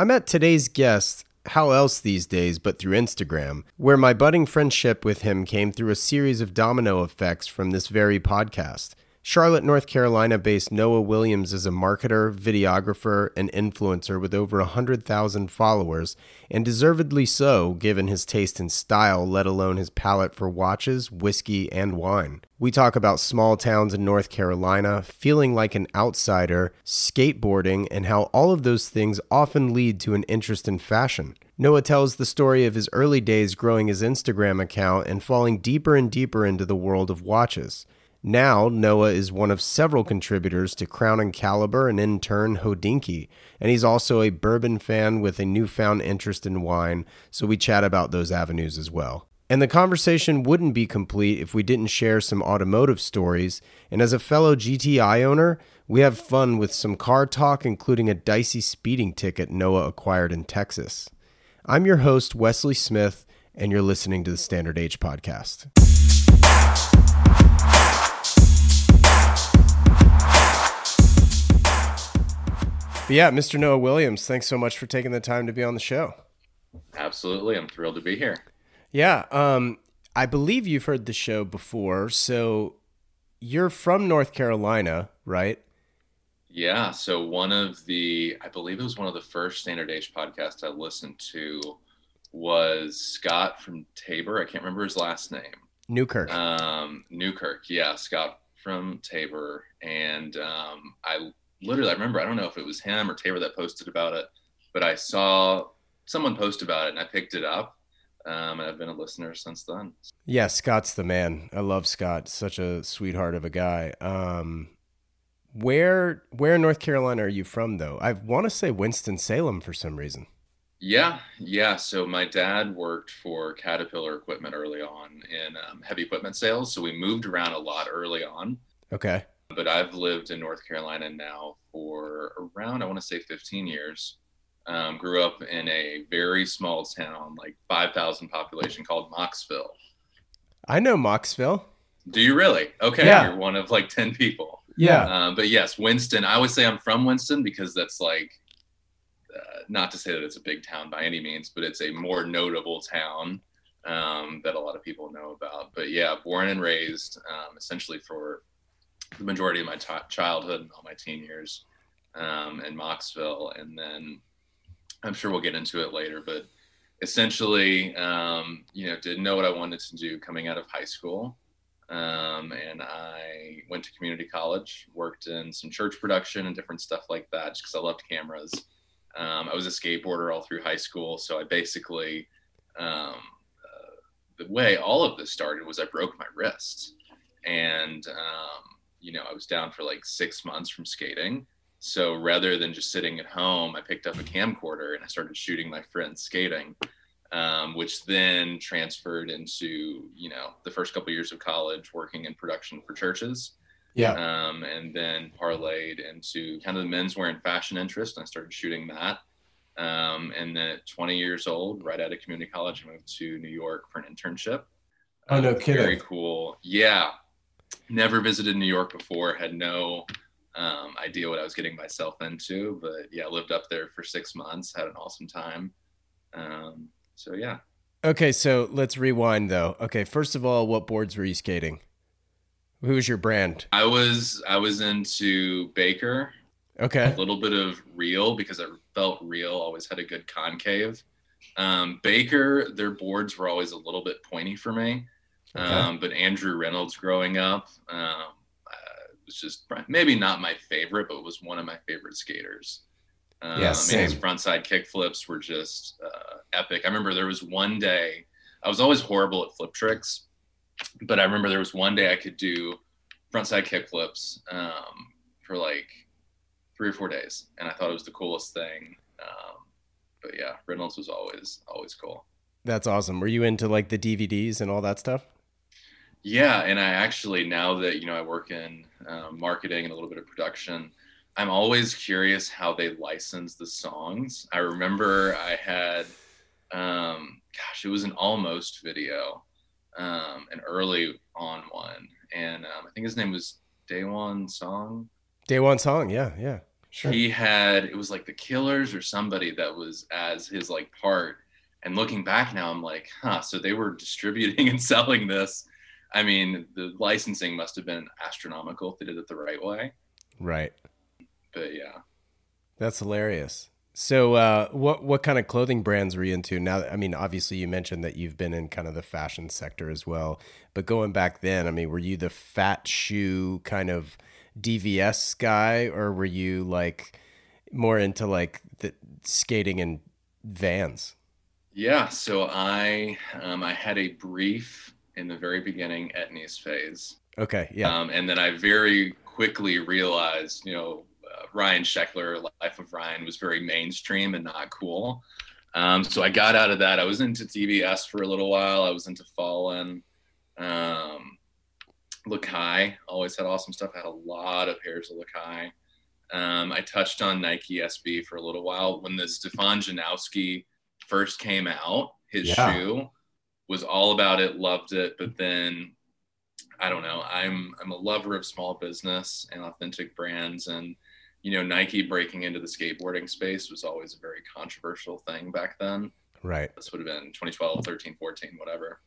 I met today's guest how else these days but through Instagram, where my budding friendship with him came through a series of domino effects from this very podcast. Charlotte, North Carolina based Noah Williams is a marketer, videographer, and influencer with over 100,000 followers, and deservedly so given his taste in style, let alone his palate for watches, whiskey, and wine. We talk about small towns in North Carolina, feeling like an outsider, skateboarding, and how all of those things often lead to an interest in fashion. Noah tells the story of his early days growing his Instagram account and falling deeper and deeper into the world of watches. Now, Noah is one of several contributors to Crown and Caliber and in turn Hodinkee, and he's also a bourbon fan with a newfound interest in wine, so we chat about those avenues as well. And the conversation wouldn't be complete if we didn't share some automotive stories, and as a fellow GTI owner, we have fun with some car talk, including a dicey speeding ticket Noah acquired in Texas. I'm your host, Wesley Smith, and you're listening to the Standard Age Podcast. But yeah, Mr. Noah Williams, thanks so much for taking the time to be on the show. Absolutely. I'm thrilled to be here. Yeah. Um, I believe you've heard the show before. So you're from North Carolina, right? Yeah. So one of the, I believe it was one of the first Standard Age podcasts I listened to was Scott from Tabor. I can't remember his last name. Newkirk. Um, Newkirk. Yeah. Scott from Tabor. And um, I literally, I remember, I don't know if it was him or Tabor that posted about it, but I saw someone post about it and I picked it up. Um, and I've been a listener since then. Yeah, Scott's the man. I love Scott. Such a sweetheart of a guy. Um, where where in North Carolina are you from though? I want to say Winston Salem for some reason. Yeah, yeah. So my dad worked for Caterpillar Equipment early on in um, heavy equipment sales. So we moved around a lot early on. Okay but I've lived in North Carolina now for around, I want to say 15 years. Um, grew up in a very small town, like 5,000 population called Mocksville. I know Mocksville. Do you really? Okay. Yeah. You're one of like 10 people. Yeah. Um, but yes, Winston, I would say I'm from Winston because that's like, uh, not to say that it's a big town by any means, but it's a more notable town um, that a lot of people know about. But yeah, born and raised um, essentially for the majority of my t- childhood and all my teen years um, in Mocksville. And then I'm sure we'll get into it later, but essentially, um, you know, didn't know what I wanted to do coming out of high school. Um, and I went to community college, worked in some church production and different stuff like that, just because I loved cameras. Um, I was a skateboarder all through high school, so I basically um, uh, the way all of this started was I broke my wrist, and um, you know, I was down for like six months from skating. So rather than just sitting at home, I picked up a camcorder and I started shooting my friends skating, um, which then transferred into, you know, the first couple of years of college working in production for churches. Yeah. Um, and then parlayed into kind of the menswear and fashion interest. And I started shooting that. Um, and then at 20 years old, right out of community college, I moved to New York for an internship. Oh, no kidding. Very cool. Yeah never visited New York before, had no um, idea what I was getting myself into. But yeah, lived up there for six months, had an awesome time. Um, so yeah. Okay, so let's rewind though. Okay, first of all, what boards were you skating? Who was your brand? I was I was into Baker. Okay. A little bit of Real because I felt Real always had a good concave. Um, Baker, their boards were always a little bit pointy for me. Okay. Um, but Andrew Reynolds growing up um, uh, was just maybe not my favorite, but was one of my favorite skaters. Um, yeah, same. I mean, his frontside kick flips were just uh, epic. I remember there was one day I was always horrible at flip tricks, but I remember there was one day I could do frontside kick flips um, for like three or four days, and I thought it was the coolest thing. Um, but yeah, Reynolds was always always cool. That's awesome. Were you into like the DVDs and all that stuff? Yeah, and I actually now that you know I work in um, marketing and a little bit of production, I'm always curious how they license the songs. I remember I had, um, gosh, it was an almost video, um, an early on one, and um, I think his name was Daewon Song. Daewon Song, yeah, yeah. Sure. He had it was like the Killers or somebody that was as his like part. And looking back now, I'm like, huh. So they were distributing and selling this. I mean, the licensing must have been astronomical if they did it the right way. Right. But yeah. That's hilarious. So, uh, what what kind of clothing brands were you into? Now, I mean, obviously, you mentioned that you've been in kind of the fashion sector as well. But going back then, I mean, were you the fat shoe kind of DVS guy, or were you like more into like the skating and Vans? Yeah, so I um, I had a brief in the very beginning Etnies phase. Okay, yeah, um, and then I very quickly realized, you know, uh, Ryan Sheckler, Life of Ryan, was very mainstream and not cool. Um, so I got out of that. I was into DVS for a little while. I was into Fallen. Um, Lakai always had awesome stuff. I had a lot of pairs of Lakai. Um, I touched on Nike SB for a little while when the Stefan Janoski first came out. His yeah. shoe was all about it, loved it, but then I don't know. I'm I'm a lover of small business and authentic brands, and you know Nike breaking into the skateboarding space was always a very controversial thing back then. Right. This would have been 2012, 13, 14, whatever.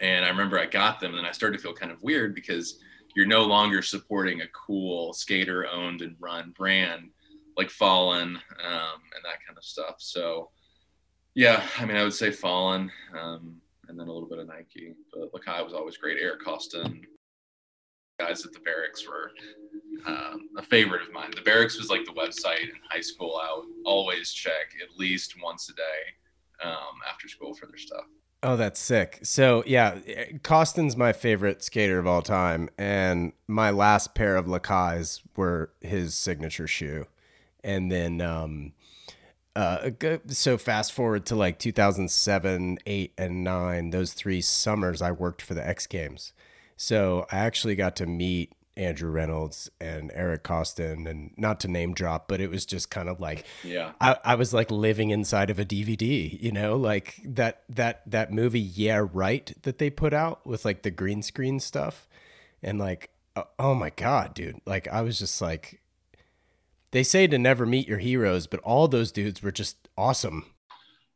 And I remember I got them, and then I started to feel kind of weird because you're no longer supporting a cool skater owned and run brand like Fallen um, and that kind of stuff. So, yeah, I mean, I would say Fallen um, and then a little bit of Nike. But Lakai was always great. Eric Koston, guys at the Berrics were um, a favorite of mine. The Berrics was like the website in high school. I would always check at least once a day um, after school for their stuff. Oh, that's sick. So yeah, Koston's my favorite skater of all time, and my last pair of Lakais were his signature shoe. And then, um, uh, so fast forward to like 2007, eight, and nine. Those three summers, I worked for the X Games, so I actually got to meet Andrew Reynolds and Eric Koston, and not to name drop, but it was just kind of like, yeah, I, I was like living inside of a DVD, you know, like that that that movie, yeah, right, that they put out with like the green screen stuff, and like, oh, oh my god, dude, like I was just like, they say to never meet your heroes, but all those dudes were just awesome.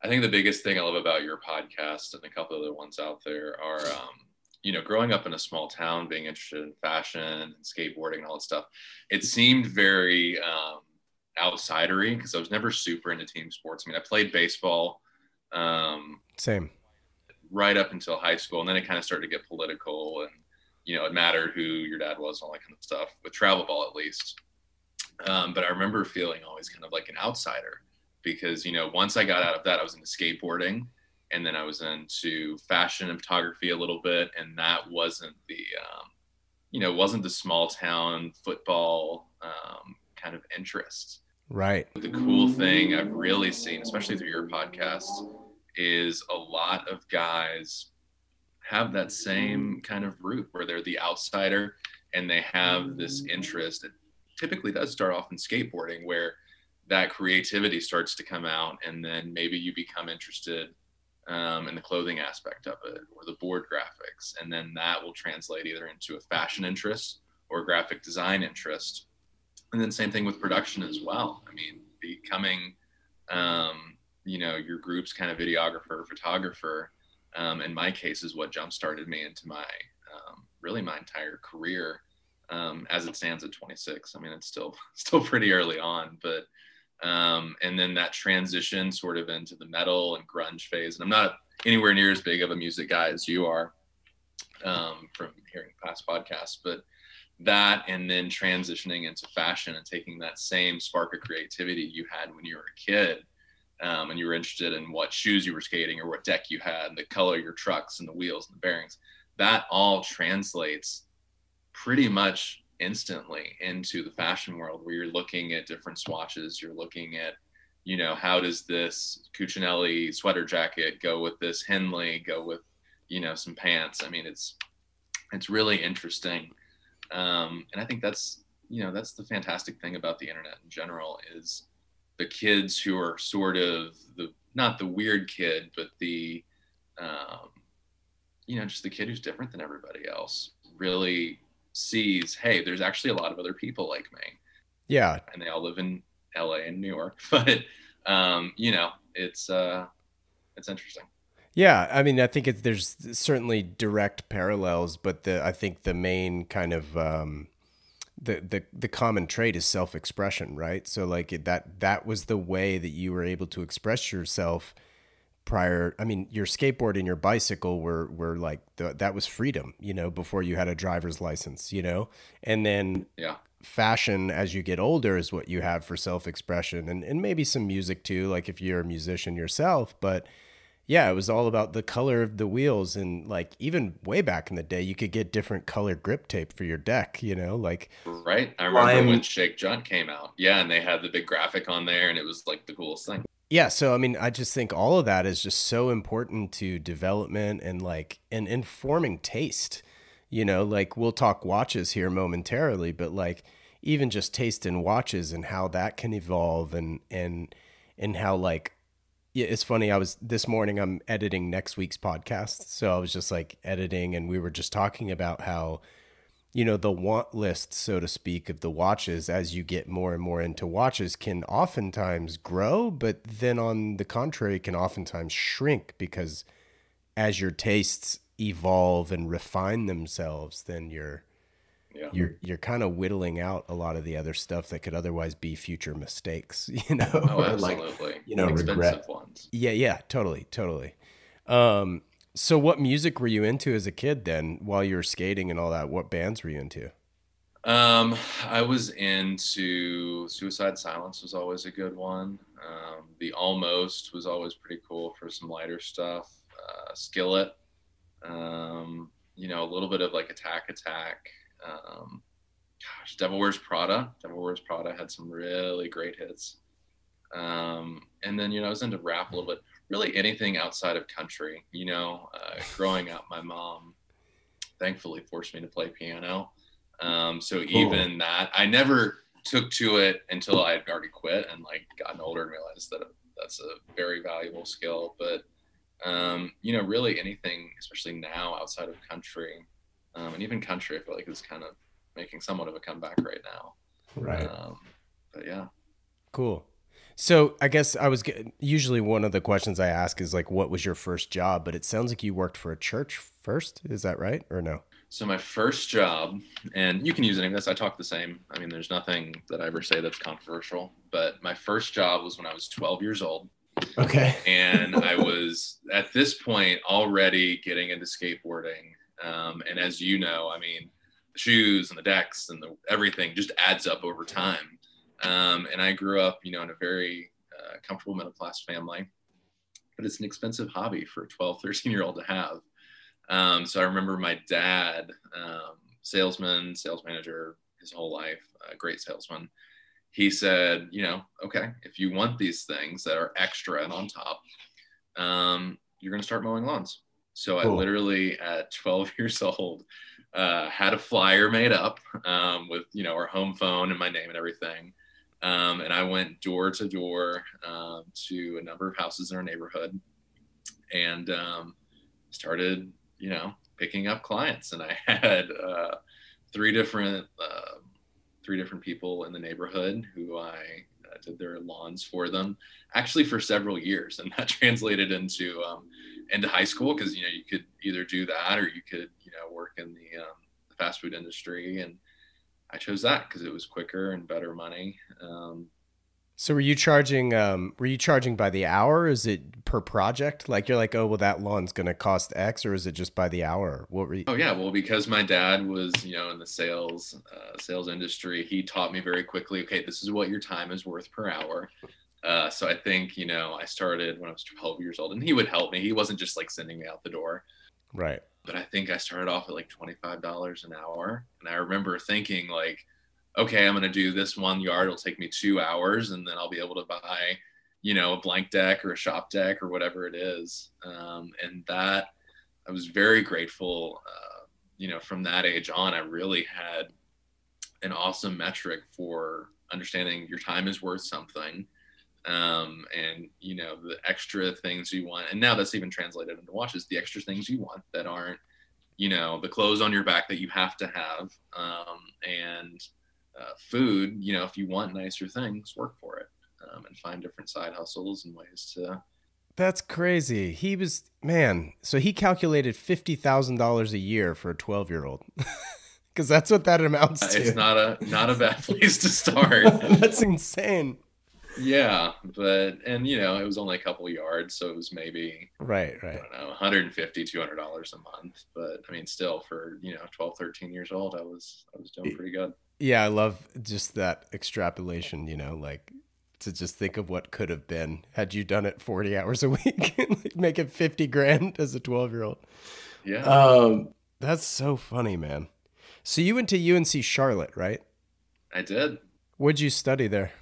I think the biggest thing I love about your podcast and a couple other ones out there are. Um, you know, growing up in a small town, being interested in fashion and skateboarding and all that stuff, it seemed very um, outsidery because I was never super into team sports. I mean, I played baseball. Um, Same. Right up until high school, and then it kind of started to get political, and you know, it mattered who your dad was, and all that kind of stuff. With travel ball, at least. Um, but I remember feeling always kind of like an outsider because you know, once I got out of that, I was into skateboarding and then I was into fashion and photography a little bit, and that wasn't the, um, you know, wasn't the small town football um, kind of interest. Right. The cool thing I've really seen, especially through your podcast, is a lot of guys have that same kind of root where they're the outsider and they have this interest. Typically does start off in skateboarding where that creativity starts to come out and then maybe you become interested um, and the clothing aspect of it or the board graphics. And then that will translate either into a fashion interest or graphic design interest. And then same thing with production as well. I mean, becoming, um, you know, your group's kind of videographer, photographer, um, in my case is what jump started me into my, um, really my entire career um, as it stands at 26. I mean, it's still, still pretty early on, but um, and then that transition sort of into the metal and grunge phase. And I'm not anywhere near as big of a music guy as you are um, from hearing past podcasts, but that and then transitioning into fashion and taking that same spark of creativity you had when you were a kid um, and you were interested in what shoes you were skating or what deck you had, and the color of your trucks and the wheels and the bearings, that all translates pretty much instantly into the fashion world where you're looking at different swatches you're looking at you know how does this cucinelli sweater jacket go with this henley go with you know some pants? I mean it's it's really interesting. Um, and i think that's you know that's the fantastic thing about the internet in general is the kids who are sort of the not the weird kid but the um, you know just the kid who's different than everybody else really sees, hey, there's actually a lot of other people like me. Yeah. And they all live in LA and New York. But um, you know, it's uh it's interesting. Yeah, I mean, I think it, there's certainly direct parallels, but the I think the main kind of um, the the the common trait is self-expression, right? So like it, that that was the way that you were able to express yourself prior. I mean, your skateboard and your bicycle were were like the, that was freedom, you know, before you had a driver's license, you know, and then yeah fashion as you get older is what you have for self-expression and, and maybe some music too like if you're a musician yourself but yeah it was all about the color of the wheels and like even way back in the day you could get different color grip tape for your deck you know like right i remember lime. when shake junt came out yeah and they had the big graphic on there and it was like the coolest thing yeah so i mean i just think all of that is just so important to development and like and informing taste you know like we'll talk watches here momentarily but like even just taste in watches and how that can evolve and and and how like yeah, it's funny. I was this morning. I'm editing next week's podcast, so I was just like editing, and we were just talking about how, you know, the want list, so to speak, of the watches as you get more and more into watches can oftentimes grow, but then on the contrary, can oftentimes shrink because as your tastes evolve and refine themselves, then your yeah. you're you're kind of whittling out a lot of the other stuff that could otherwise be future mistakes, you know, oh, absolutely. Like, you know, Expensive regret. Ones. Yeah, yeah, totally, totally. Um, so what music were you into as a kid then while you were skating and all that? What bands were you into? Um, I was into Suicide Silence was always a good one. Um, the Almost was always pretty cool for some lighter stuff. Uh, Skillet, um, you know, a little bit of like Attack Attack. Um, gosh, Devil Wears Prada. Devil Wears Prada had some really great hits. Um, and then, you know, I was into rap a little bit. Really anything outside of country. You know, uh, growing up, my mom thankfully forced me to play piano. Um, so cool. even that, I never took to it until I had already quit and like gotten older and realized that that's a very valuable skill. But um, you know, really anything, especially now outside of country, um, and even country, I feel like is kind of making somewhat of a comeback right now. Right. Um, but yeah. Cool. So I guess I was usually one of the questions I ask is like, what was your first job? But it sounds like you worked for a church first. Is that right or no? So my first job, and you can use any of this. I talk the same. I mean, there's nothing that I ever say that's controversial. But my first job was when I was 12 years old. Okay. and I was at this point already getting into skateboarding um, and as you know, I mean, the shoes and the decks and the everything just adds up over time. Um, and I grew up, you know, in a very uh, comfortable middle class family, but it's an expensive hobby for a 12, 13 year old to have. Um, so I remember my dad, um, salesman, sales manager his whole life, a great salesman. He said, you know, okay, if you want these things that are extra and on top, um, you're going to start mowing lawns. So cool. I literally at 12 years old uh, had a flyer made up um, with you know our home phone and my name and everything. Um, and I went door to door um, to a number of houses in our neighborhood and um, started you know picking up clients. And I had uh, three different uh, three different people in the neighborhood who I uh, did their lawns for them actually for several years, and that translated into um, into high school because you know you could either do that or you could you know work in the, um, the fast food industry and i chose that because it was quicker and better money um, so were you charging um, were you charging by the hour is it per project like you're like oh well that lawn's going to cost x or is it just by the hour what were you oh yeah well because my dad was you know in the sales uh, sales industry he taught me very quickly okay this is what your time is worth per hour uh, so I think, you know, I started when I was 12 years old and he would help me. He wasn't just like sending me out the door. Right. But I think I started off at like $25 an hour. And I remember thinking, like, okay, I'm going to do this one yard. It'll take me two hours and then I'll be able to buy, you know, a blank deck or a shop deck or whatever it is. Um, and that I was very grateful. Uh, you know, from that age on, I really had an awesome metric for understanding your time is worth something um, and you know the extra things you want and now that's even translated into watches the extra things you want that aren't you know the clothes on your back that you have to have um, and uh, food, you know, if you want nicer things, work for it um, and find different side hustles and ways to. That's crazy. He was man. So he calculated fifty thousand dollars a year for a twelve year old, because that's what that amounts to. It's not a not a bad place to start. that's insane. Yeah, but and you know it was only a couple yards, so it was maybe right, right. I don't know, 150 200 dollars a month. But I mean, still for you know 12, 13 years old, I was I was doing pretty good. Yeah, I love just that extrapolation. You know, like to just think of what could have been had you done it 40 hours a week like make it 50 grand as a 12 year old. Yeah. Um, that's so funny, man. So you went to UNC Charlotte, right? I did. What'd you study there?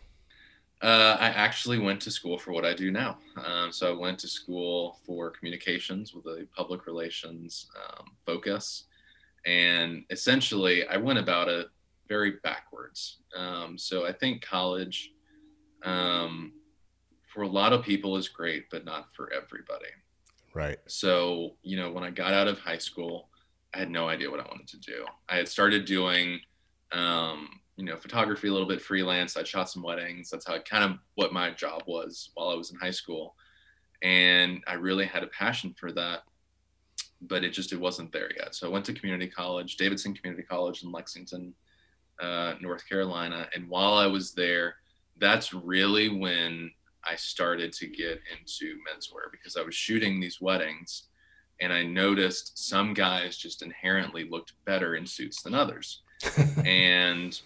Uh, I actually went to school for what I do now. Um, so I went to school for communications with a public relations um, focus. And essentially, I went about it very backwards. Um, so I think college um, for a lot of people is great, but not for everybody. Right. So, you know, when I got out of high school, I had no idea what I wanted to do. I had started doing, um, you know, photography a little bit freelance. I shot some weddings. That's how kind of what my job was while I was in high school. And I really had a passion for that, but it just, it wasn't there yet. So I went to community college, Davidson Community College in Lexington, uh, North Carolina. And while I was there, that's really when I started to get into menswear because I was shooting these weddings and I noticed some guys just inherently looked better in suits than others. And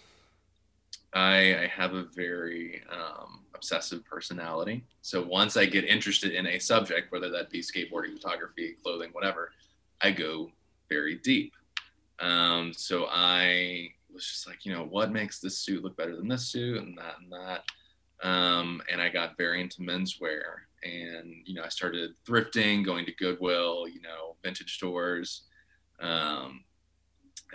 I, I, have a very um, obsessive personality. So once I get interested in a subject, whether that be skateboarding, photography, clothing, whatever, I go very deep. Um, so I was just like, you know, what makes this suit look better than this suit and that and that. Um, and I got very into menswear and, you know, I started thrifting, going to Goodwill, you know, vintage stores. Um,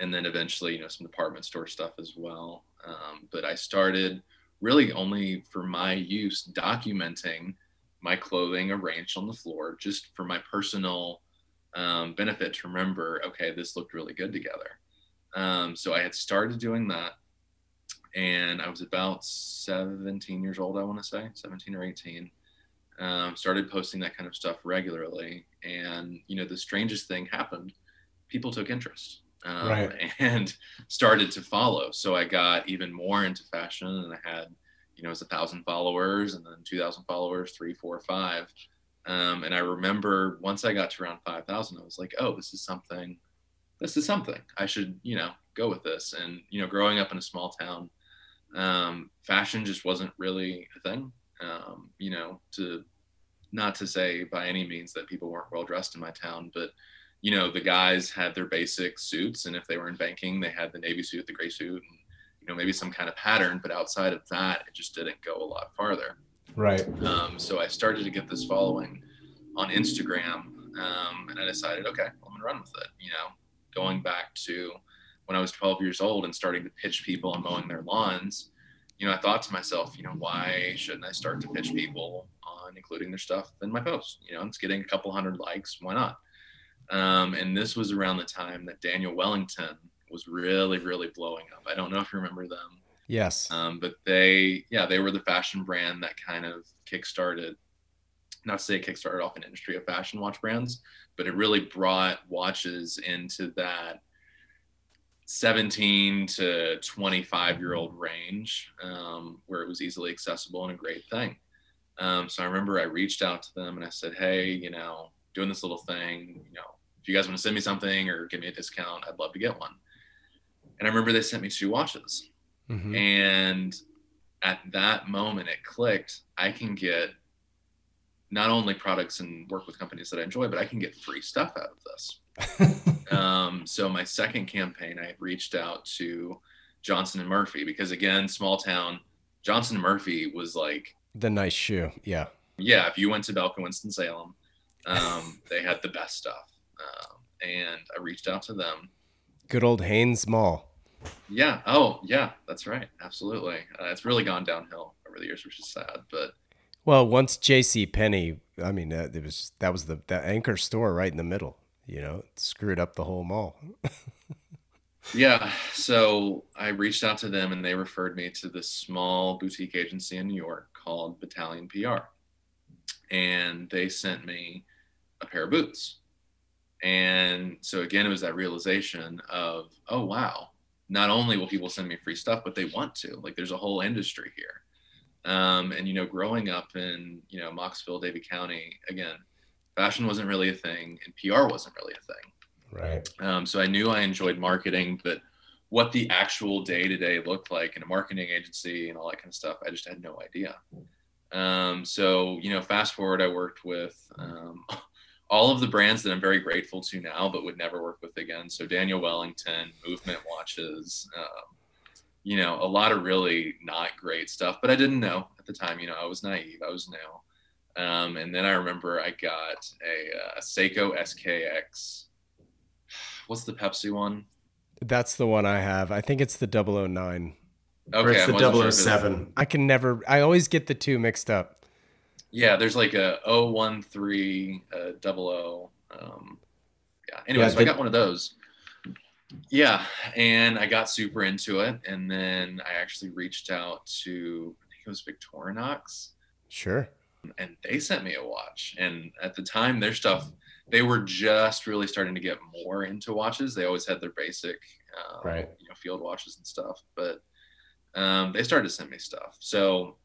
and then eventually, you know, some department store stuff as well. Um, but I started really only for my use documenting my clothing arranged on the floor just for my personal um, benefit to remember, okay, this looked really good together. Um, so I had started doing that, and I was about 17 years old, I want to say, 17 or 18. Um, started posting that kind of stuff regularly, and you know, the strangest thing happened. People took interest. Um, right. and started to follow. So I got even more into fashion, and I had, you know, it was a thousand followers, and then two thousand followers, three, four, five. Um, and I remember once I got to around five thousand, I was like, oh, this is something this is something I should, you know, go with this. And, you know, growing up in a small town, um, fashion just wasn't really a thing. Um, you know, to not to say by any means that people weren't well dressed in my town, but you know, the guys had their basic suits, and if they were in banking, they had the navy suit, the gray suit, and you know, maybe some kind of pattern. But outside of that, it just didn't go a lot farther. Right. Um, so I started to get this following on Instagram, um, and I decided, okay, I'm gonna run with it. You know, going back to when I was 12 years old and starting to pitch people and mowing their lawns, you know, I thought to myself, you know, why shouldn't I start to pitch people on including their stuff in my post? You know, it's getting a couple hundred likes. Why not? Um, and this was around the time that Daniel Wellington was really, really blowing up. I don't know if you remember them. Yes. Um, but they, yeah, they were the fashion brand that kind of kickstarted, not to say it kickstarted off an industry of fashion watch brands, but it really brought watches into that 17 to 25 year old range um, where it was easily accessible and a great thing. Um, so I remember I reached out to them and I said, Hey, you know, doing this little thing, you know, if you guys want to send me something or give me a discount, I'd love to get one. And I remember they sent me two watches. Mm-hmm. And at that moment, it clicked. I can get not only products and work with companies that I enjoy, but I can get free stuff out of this. um, so my second campaign, I reached out to Johnston and Murphy because again, small town, Johnston and Murphy was like the nice shoe. Yeah. Yeah. If you went to Belk Winston Salem, um, they had the best stuff. Um, and I reached out to them. Good old Hanes Mall. Yeah. Oh, yeah. That's right. Absolutely. Uh, it's really gone downhill over the years, which is sad. But well, once J.C. Penney, I mean, uh, it was that was the that anchor store right in the middle. You know, screwed up the whole mall. Yeah. So I reached out to them and they referred me to this small boutique agency in New York called Battalion PR. And they sent me a pair of boots. And so again, it was that realization of, oh, wow, not only will people send me free stuff, but they want to. Like there's a whole industry here. Um, and, you know, growing up in, you know, Mocksville, Davie County, again, fashion wasn't really a thing and PR wasn't really a thing. Right. Um, so I knew I enjoyed marketing, but what the actual day to day looked like in a marketing agency and all that kind of stuff, I just had no idea. Um, so, you know, fast forward, I worked with um, all of the brands that I'm very grateful to now, but would never work with again. So, Daniel Wellington, Movement Watches, um, you know, a lot of really not great stuff, but I didn't know at the time. You know, I was naive, I was new. Um, and then I remember I got a, a Seiko SKX what's the Pepsi one? That's the one I have. I think it's the 009. Okay, or it's the 007. I can never. I always get the two mixed up. Yeah, there's like a 013, uh, 00. Um, yeah. Anyways, yeah, so I got one of those. Yeah, and I got super into it, and then I actually reached out to I think it was Victorinox. Sure. And they sent me a watch, and at the time, their stuff they were just really starting to get more into watches. They always had their basic, um, right. you know, field watches and stuff, but um, they started to send me stuff. So,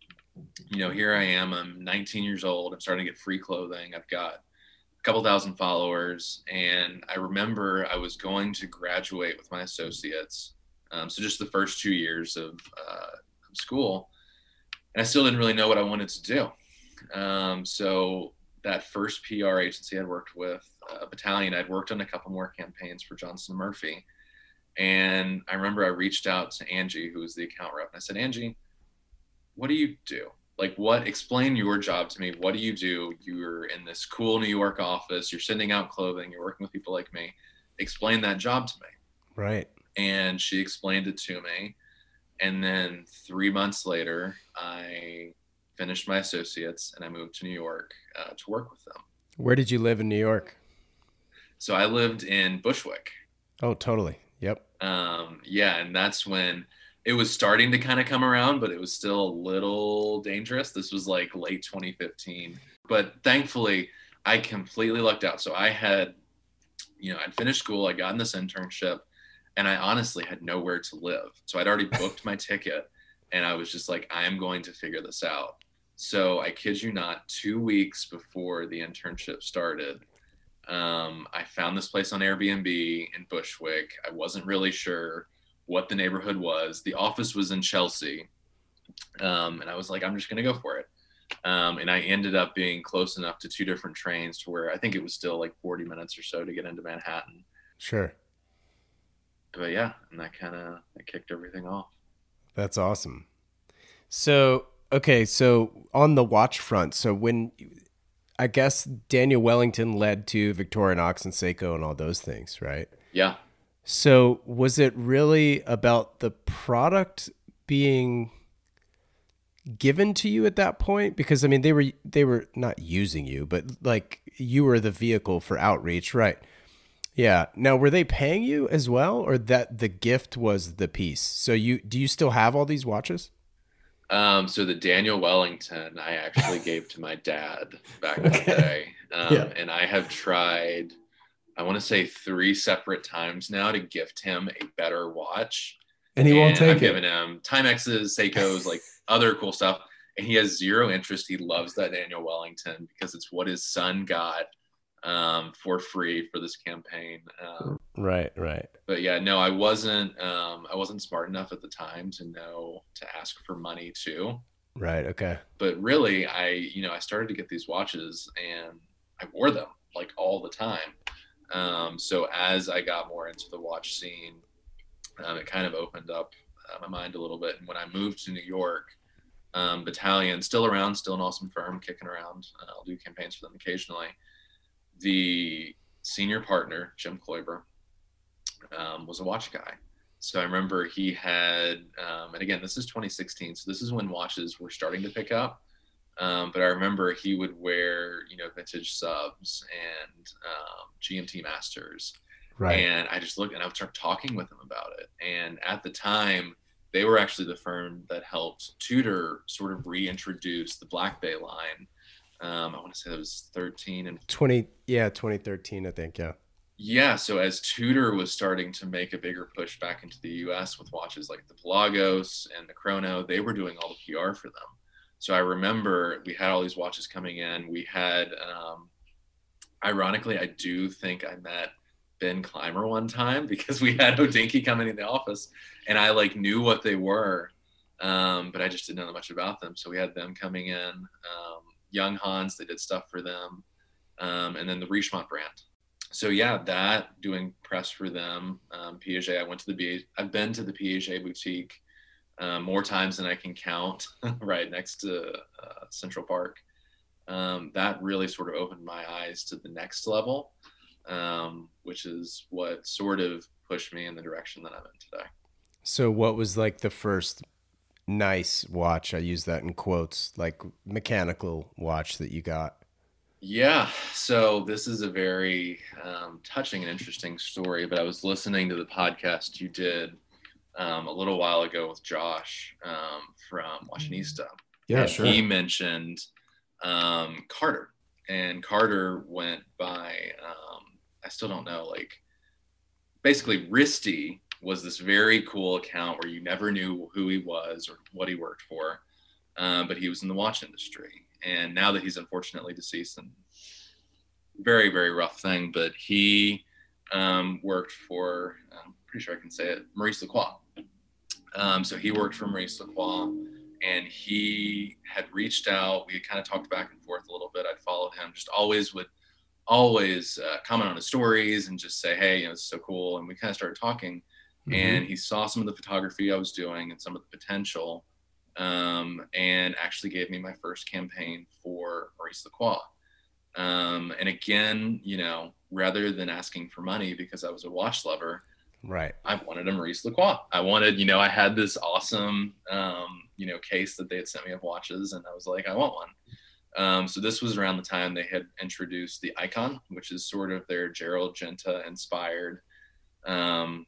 you know, here I am. I'm 19 years old. I'm starting to get free clothing. I've got a couple thousand followers, and I remember I was going to graduate with my associates. Um, so just the first two years of, uh, school, and I still didn't really know what I wanted to do. Um, so that first PR agency I'd worked with, uh, Battalion, I'd worked on a couple more campaigns for Johnston Murphy. And I remember I reached out to Angie, who was the account rep, and I said, Angie, what do you do? Like, what, explain your job to me. What do you do? You're in this cool New York office, you're sending out clothing, you're working with people like me. Explain that job to me. Right. And she explained it to me. And then three months later, I finished my associates and I moved to New York uh, to work with them. Where did you live in New York? So I lived in Bushwick. Oh, totally. Yep. Um, yeah, and that's when it was starting to kind of come around, but it was still a little dangerous. This was like late 2015. But thankfully, I completely lucked out. So I had, you know, I'd finished school, I got in this internship, and I honestly had nowhere to live. So I'd already booked my ticket, and I was just like, I am going to figure this out. So I kid you not, two weeks before the internship started, um, I found this place on Airbnb in Bushwick. I wasn't really sure what the neighborhood was. The office was in Chelsea. Um, and I was like, I'm just going to go for it. Um, and I ended up being close enough to two different trains to where I think it was still like 40 minutes or so to get into Manhattan. Sure. But yeah, and that kind of kicked everything off. That's awesome. So okay, so on the watch front, so when I guess Daniel Wellington led to Victorinox and Seiko and all those things, right? Yeah. So was it really about the product being given to you at that point? Because I mean, they were they were not using you, but like you were the vehicle for outreach, right? Yeah. Now, were they paying you as well, or that the gift was the piece? So you do you still have all these watches? Um, so the Daniel Wellington I actually gave to my dad back in the day. Um, yeah. And I have tried, I want to say three separate times now to gift him a better watch. And he and won't take I've it. given him Timexes, Seikos, like other cool stuff. And he has zero interest. He loves that Daniel Wellington because it's what his son got um, for free for this campaign. Um, right, right. But yeah, no, I wasn't. Um, I wasn't smart enough at the time to know to ask for money too. Right. Okay. But really, I you know I started to get these watches and I wore them like all the time. Um, so as I got more into the watch scene, um, it kind of opened up uh, my mind a little bit. And when I moved to New York, um, Battalion still around, still an awesome firm, kicking around. Uh, I'll do campaigns for them occasionally the senior partner, Jim Kloiber, um, was a watch guy. So I remember he had, um, and again, this is 2016, so this is when watches were starting to pick up. Um, but I remember he would wear, you know, vintage subs and um, GMT masters. Right. And I just looked and I would start talking with them about it. And at the time, they were actually the firm that helped Tudor sort of reintroduce the Black Bay line. Um, I want to say that was 13 and 20. Yeah, 2013, I think. Yeah. Yeah. So as Tudor was starting to make a bigger push back into the US with watches like the Pelagos and the Chrono, they were doing all the PR for them. So I remember we had all these watches coming in. We had, um, ironically, I do think I met Ben Clymer one time because we had Hodinkee coming in the office and I like knew what they were, um, but I just didn't know much about them. So we had them coming in, um, Junghans, they did stuff for them, um, and then the Richemont brand. So yeah, that doing press for them. Um, Piaget, I went to the B. I've been to the Piaget boutique uh, more times than I can count. right next to uh, Central Park. Um, that really sort of opened my eyes to the next level um, which is what sort of pushed me in the direction that I'm in today. So, what was like the first nice watch? I use that in quotes, like mechanical watch that you got. Yeah, so this is a very um, touching and interesting story. But I was listening to the podcast you did um, a little while ago with Josh um, from Watchonista. Yeah, sure. He mentioned um, Carter, and Carter went by um, I still don't know. Like, basically, Risty was this very cool account where you never knew who he was or what he worked for, um, but he was in the watch industry. And now that he's unfortunately deceased, and very very rough thing, but he um, worked for I'm pretty sure I can say it Maurice Lacroix. Um, so he worked for Maurice Lacroix, and he had reached out. We had kind of talked back and forth a little bit. I'd followed him, just always would always uh, comment on his stories and just say, hey, you know, it's so cool. And we kind of started talking. Mm-hmm. And he saw some of the photography I was doing and some of the potential, um, and actually gave me my first campaign for Maurice Lacroix. Um, and again, you know, rather than asking for money because I was a watch lover, right? I wanted a Maurice Lacroix. I wanted, you know, I had this awesome, um, you know, case that they had sent me of watches, and I was like, I want one. Um, so this was around the time they had introduced the Icon, which is sort of their Gerald Genta inspired um,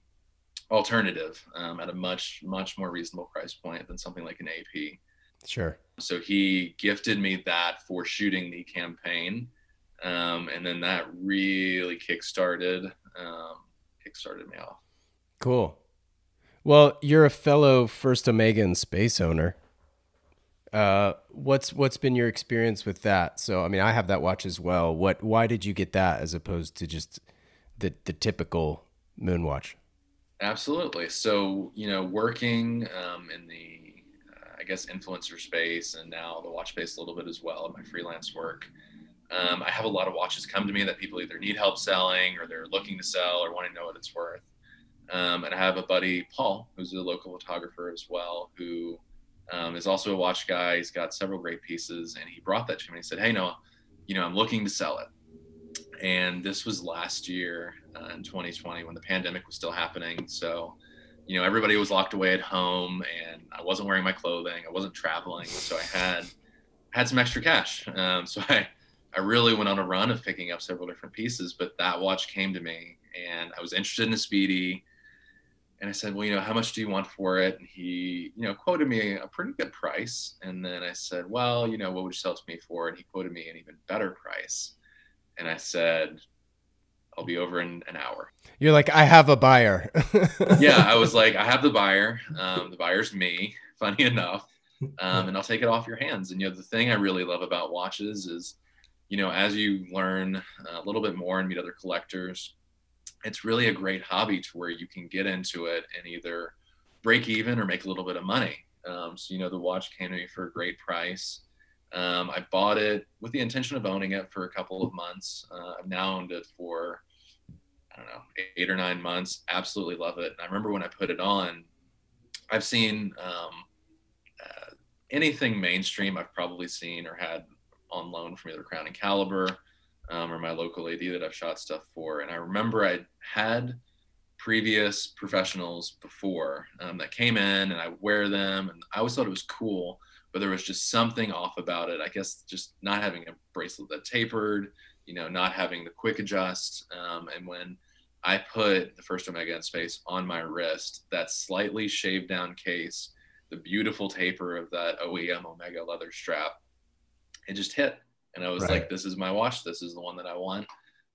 alternative um, at a much much more reasonable price point than something like an AP. Sure. So he gifted me that for shooting the campaign, um, and then that really kickstarted um, kickstarted me off. Cool. Well, you're a fellow First Omega in space owner. Uh, what's what's been your experience with that? So, I mean, I have that watch as well. What? Why did you get that as opposed to just the the typical moon watch? Absolutely. So, you know, working um, in the, uh, I guess, influencer space and now the watch space a little bit as well in my freelance work. Um, I have a lot of watches come to me that people either need help selling or they're looking to sell or want to know what it's worth. Um, and I have a buddy, Paul, who's a local photographer as well, who um, is also a watch guy. He's got several great pieces, and he brought that to me. He said, "Hey, Noah, you know, I'm looking to sell it." And this was last year uh, in 2020 when the pandemic was still happening. So, you know, everybody was locked away at home, and I wasn't wearing my clothing. I wasn't traveling, so I had had some extra cash. Um, so I I really went on a run of picking up several different pieces. But that watch came to me, and I was interested in a Speedy and I said, well, you know, how much do you want for it? And he, you know, quoted me a pretty good price. And then I said, well, you know, what would you sell it to me for? And he quoted me an even better price. And I said, I'll be over in an hour. You're like, I have a buyer. yeah, I was like, I have the buyer. Um, the buyer's me, funny enough. Um, and I'll take it off your hands. And, you know, the thing I really love about watches is, you know, as you learn a little bit more and meet other collectors, it's really a great hobby to where you can get into it and either break even or make a little bit of money. Um, so, you know, the watch came to me for a great price. Um, I bought it with the intention of owning it for a couple of months. Uh, I've now owned it for, I don't know, eight or nine months. Absolutely love it. And I remember when I put it on, I've seen um, uh, anything mainstream I've probably seen or had on loan from either Crown and Caliber um, or my local AD that I've shot stuff for. And I remember I had previous professionals before um, that came in and I wear them and I always thought it was cool, but there was just something off about it. I guess just not having a bracelet that tapered, you know, not having the quick adjust. Um, and when I put the first Omega in space on my wrist, that slightly shaved down case, the beautiful taper of that OEM Omega leather strap. It just hit. And I was right. like, this is my watch. This is the one that I want.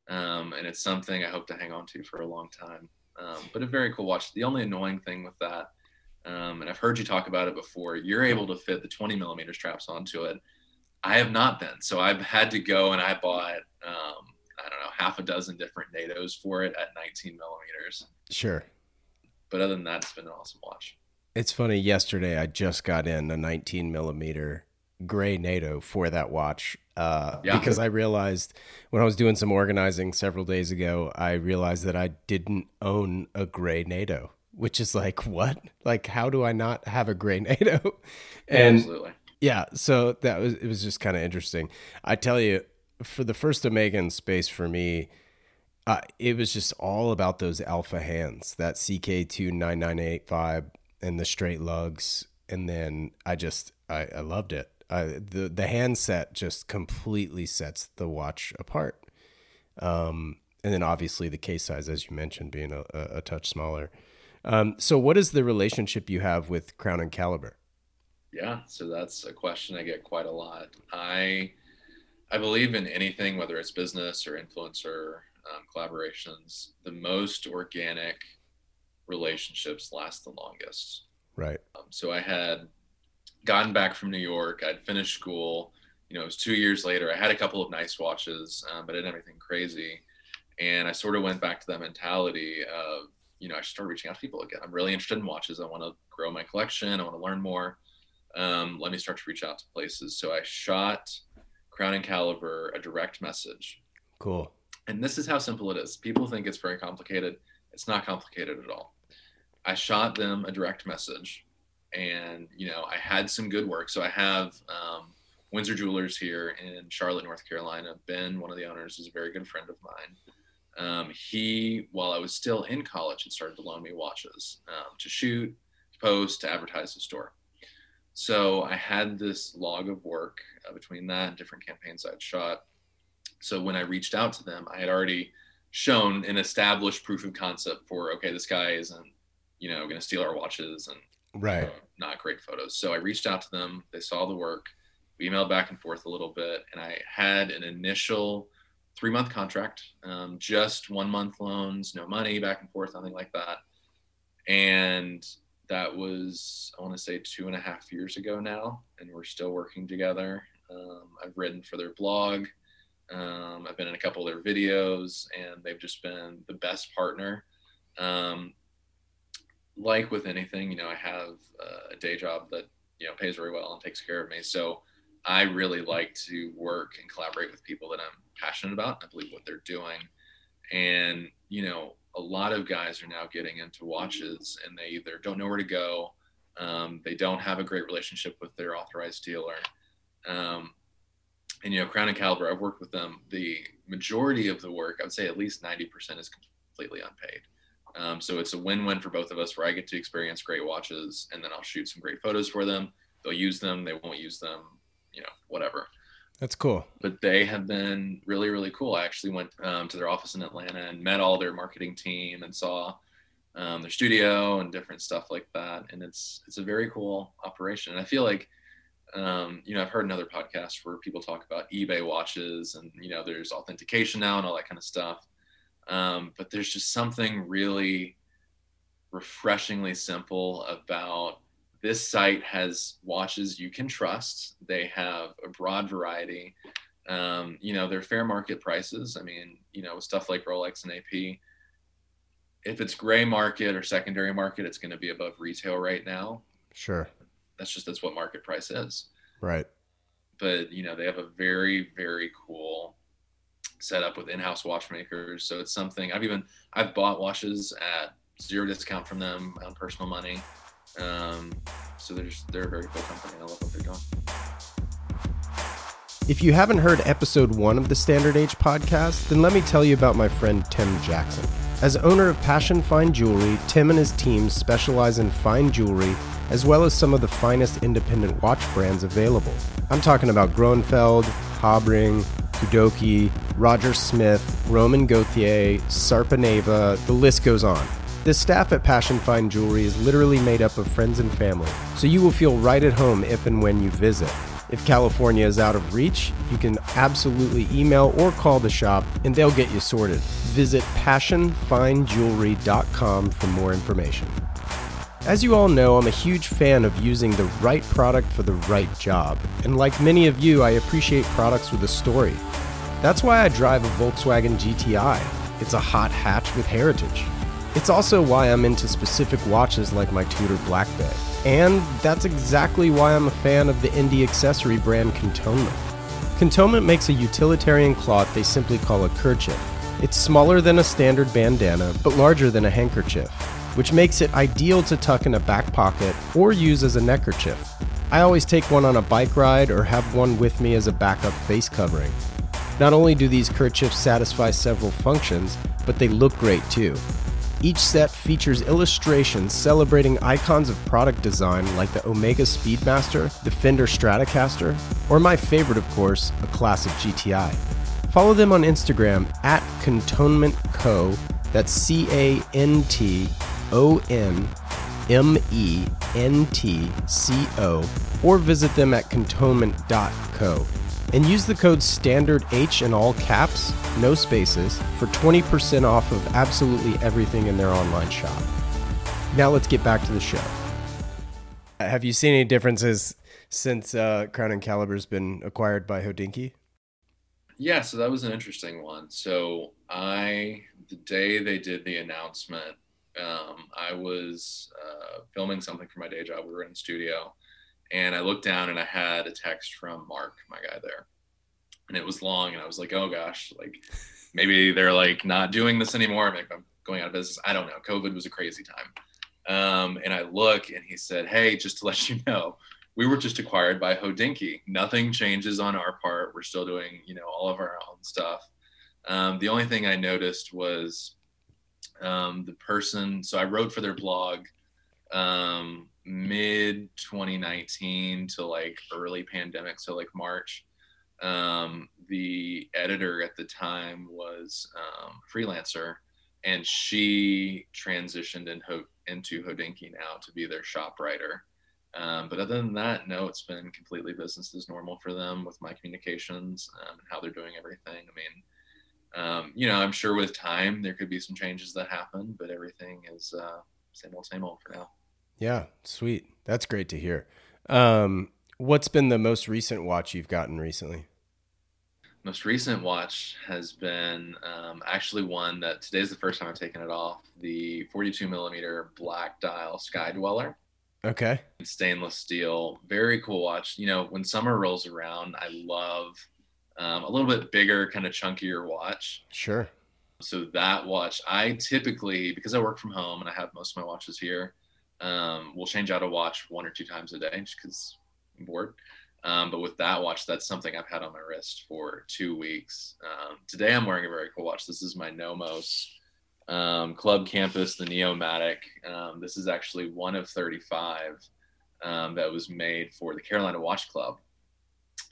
Um, and it's something I hope to hang on to for a long time. Um, but a very cool watch. The only annoying thing with that, um, and I've heard you talk about it before, you're able to fit the 20 millimeter straps onto it. I have not been. So I've had to go and I bought um, I don't know, half a dozen different NATOs for it at 19 millimeters. Sure. But other than that, it's been an awesome watch. It's funny. Yesterday, I just got in a 19 millimeter gray NATO for that watch uh, yeah. because I realized when I was doing some organizing several days ago, I realized that I didn't own a gray NATO, which is like, what? Like, how do I not have a gray NATO? And Absolutely. Yeah, so that was it was just kind of interesting. I tell you, for the first Omega space for me, uh, it was just all about those alpha hands, that CK29985 and the straight lugs. And then I just, I, I loved it. Uh, the, the handset just completely sets the watch apart. Um, and then obviously the case size, as you mentioned, being a, a, a touch smaller. Um, so what is the relationship you have with Crown and Caliber? Yeah, so that's a question I get quite a lot. I I believe in anything, whether it's business or influencer um, collaborations, the most organic relationships last the longest. Right. Um, so I had gotten back from New York. I'd finished school. You know, it was two years later. I had a couple of nice watches, um, but I didn't have anything crazy. And I sort of went back to that mentality of, you know, I started reaching out to people again. I'm really interested in watches. I want to grow my collection. I want to learn more. Um, let me start to reach out to places. So I shot Crown and Caliber a direct message. Cool. And this is how simple it is. People think it's very complicated. It's not complicated at all. I shot them a direct message, and you know I had some good work. So I have um, Windsor Jewelers here in Charlotte, North Carolina. Ben, one of the owners, is a very good friend of mine. Um, he, while I was still in college, had started to loan me watches um, to shoot, post, to advertise the store. So I had this log of work uh, between that and different campaigns I'd shot. So when I reached out to them, I had already shown an established proof of concept for okay, this guy isn't, you know, going to steal our watches and right, not great photos. So I reached out to them. They saw the work. We emailed back and forth a little bit, and I had an initial three month contract, um, just one month loans, no money, back and forth, nothing like that. And that was I want to say two and a half years ago now, and we're still working together. Um, I've written for their blog. Um, I've been in a couple of their videos, and they've just been the best partner. Um, like with anything, you know, I have a day job that you know pays very well and takes care of me. So I really like to work and collaborate with people that I'm passionate about. I believe what they're doing, and you know, a lot of guys are now getting into watches and they either don't know where to go, um, they don't have a great relationship with their authorized dealer. Um, and you know, Crown and Caliber, I've worked with them. The majority of the work, I would say at least 90% is completely unpaid. Um, so it's a win-win for both of us where I get to experience great watches and then I'll shoot some great photos for them. They'll use them, they won't use them, you know, whatever. That's cool. But they have been really, really cool. I actually went um, to their office in Atlanta and met all their marketing team and saw um, their studio and different stuff like that. And it's it's a very cool operation. And I feel like um, you know I've heard another podcast where people talk about eBay watches and you know there's authentication now and all that kind of stuff. Um, but there's just something really refreshingly simple about this site has watches you can trust. They have a broad variety. Um, you know, they're fair market prices. I mean, you know, stuff like Rolex and AP. If it's gray market or secondary market, it's going to be above retail right now. Sure. That's just that's what market price is. Right. But you know, they have a very very cool setup with in-house watchmakers. So it's something I've even I've bought watches at zero discount from them on personal money. Um, so they're just, they're a very cool company. I love what they're doing. If you haven't heard episode one of the Standard Age podcast, then let me tell you about my friend Tim Jackson. As owner of Passion Fine Jewelry, Tim and his team specialize in fine jewelry as well as some of the finest independent watch brands available. I'm talking about Grönefeld, Habring, Kudoke, Roger Smith, Romain Gauthier, Sarpaneva, the list goes on. The staff at Passion Fine Jewelry is literally made up of friends and family, so you will feel right at home if and when you visit. If California is out of reach, you can absolutely email or call the shop and they'll get you sorted. Visit passionfinejewelry.com for more information. As you all know, I'm a huge fan of using the right product for the right job, and like many of you, I appreciate products with a story. That's why I drive a Volkswagen GTI. It's a hot hatch with heritage. It's also why I'm into specific watches like my Tudor Black Bay. And that's exactly why I'm a fan of the indie accessory brand Cantonment. Cantonment makes a utilitarian cloth they simply call a kerchief. It's smaller than a standard bandana, but larger than a handkerchief, which makes it ideal to tuck in a back pocket or use as a neckerchief. I always take one on a bike ride or have one with me as a backup face covering. Not only do these kerchiefs satisfy several functions, but they look great too. Each set features illustrations celebrating icons of product design like the Omega Speedmaster, the Fender Stratocaster, or my favorite, of course, a classic GTI. Follow them on Instagram at Cantonment Co. That's C A N T O N M E N T C O, or visit them at cantonment.co and use the code standard H in all caps, no spaces, for 20% off of absolutely everything in their online shop. Now let's get back to the show. Have you seen any differences since uh, Crown and Caliber's been acquired by Hodinkee? Yeah, so that was an interesting one. So I, the day they did the announcement, um, I was uh, filming something for my day job. We were in studio, and I looked down and I had a text from Mark, my guy there. And it was long and I was like, oh gosh, like maybe they're like not doing this anymore. Maybe I'm going out of business. I don't know. COVID was a crazy time. Um, and I look and he said, Hey, just to let you know, we were just acquired by Hodinkee. Nothing changes on our part. We're still doing, you know, all of our own stuff. Um, the only thing I noticed was um, the person. So I wrote for their blog um, mid 2019 to like early pandemic, so like March. Um, the editor at the time was um, freelancer, and she transitioned in Ho- into Hodinkee now to be their shop writer. Um, but other than that, no, it's been completely business as normal for them with my communications um, and how they're doing everything. I mean, um, you know, I'm sure with time there could be some changes that happen, but everything is uh, same old, same old for now. Yeah, sweet. That's great to hear. Um, what's been the most recent watch you've gotten recently? Most recent watch has been um, actually one that today's the first time I've taken it off. The 42 millimeter black dial Sky Dweller. Okay. Stainless steel, very cool watch. You know, when summer rolls around, I love um, a little bit bigger, kind of chunkier watch. Sure. So that watch, I typically because I work from home and I have most of my watches here um, we'll change out a watch one or two times a day just because I'm bored. Um, but with that watch, that's something I've had on my wrist for two weeks. Um, today, I'm wearing a very cool watch. This is my Nomos um, Club Campus, the Neomatik. Um, this is actually one of 35 um, that was made for the Carolina Watch Club.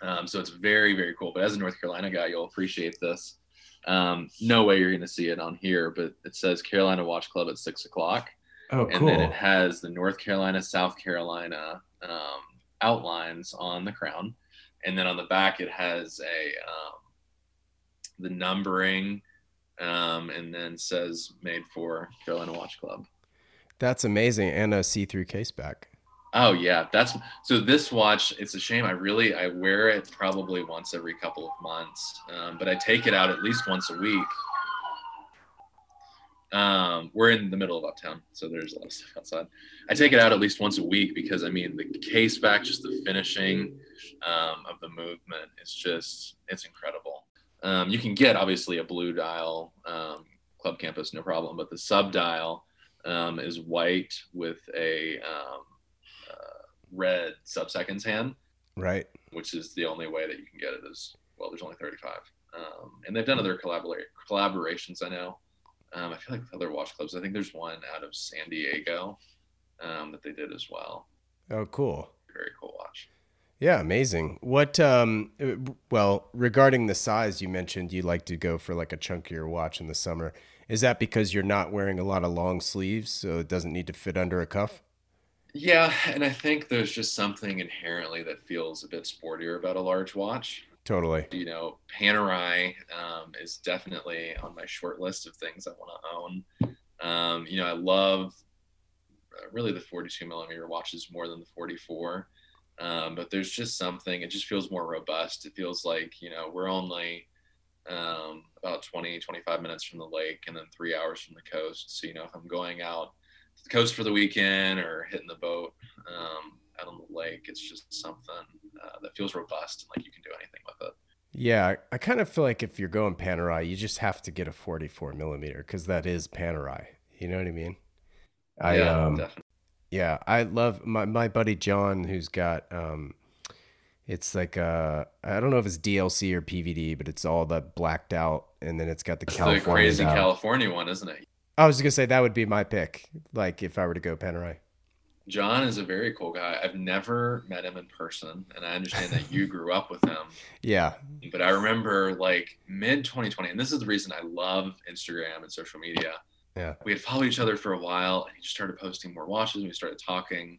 Um, so it's very, very cool. But as a North Carolina guy, you'll appreciate this. no way you're going to see it on here, but it says Carolina Watch Club at six o'clock. Oh, and then it has the North Carolina, South Carolina um, outlines on the crown, and then on the back it has a um, the numbering, um, and then says made for Carolina Watch Club. That's amazing, and a see-through case back. Oh yeah, that's so. This watch, it's a shame. I really I wear it probably once every couple of months, um, but I take it out at least once a week um, we're in the middle of uptown, so there's a lot of stuff outside. I take it out at least once a week because I mean the case back, just the finishing um, of the movement is just it's incredible. Um, you can get obviously a blue dial um, club campus, no problem, but the sub dial um, is white with a red sub seconds hand, right? Which is the only way that you can get it. Is well, there's only 35, and they've done other collaborate collaborations. I know um, I feel like other watch clubs. I think there's one out of San Diego um, that they did as well. Oh, cool! Very cool watch. Yeah, amazing. What um well, regarding the size you mentioned you like to go for like a chunkier watch in the summer. Is that because you're not wearing a lot of long sleeves so it doesn't need to fit under a cuff? Yeah, and I think there's just something inherently that feels a bit sportier about a large watch. Totally. You know, Panerai um, is definitely on my short list of things I want to own. Um, you know, I love uh, really the 42 millimeter watches more than the 44. Um, but there's just something, it just feels more robust. It feels like, you know, we're only um, about 20, 25 minutes from the lake and then three hours from the coast. So, you know, if I'm going out the coast for the weekend or hitting the boat um, out on the lake, it's just something uh, that feels robust and like you can do anything with it. Yeah, I kind of feel like if you're going Panerai, you just have to get a 44 millimeter because that is Panerai. You know what I mean? I yeah, um, definitely. Yeah, I love my my buddy John, who's got um, it's like uh, I don't know if it's DLC or PVD, but it's all the blacked out, and then it's got the California. The crazy out. California one, isn't it? I was gonna say that would be my pick. Like if I were to go Panerai. John is a very cool guy. I've never met him in person, and I understand that you grew up with him. Yeah. But I remember like mid 2020, and this is the reason I love Instagram and social media. Yeah. We had followed each other for a while, and he just started posting more watches, and we started talking.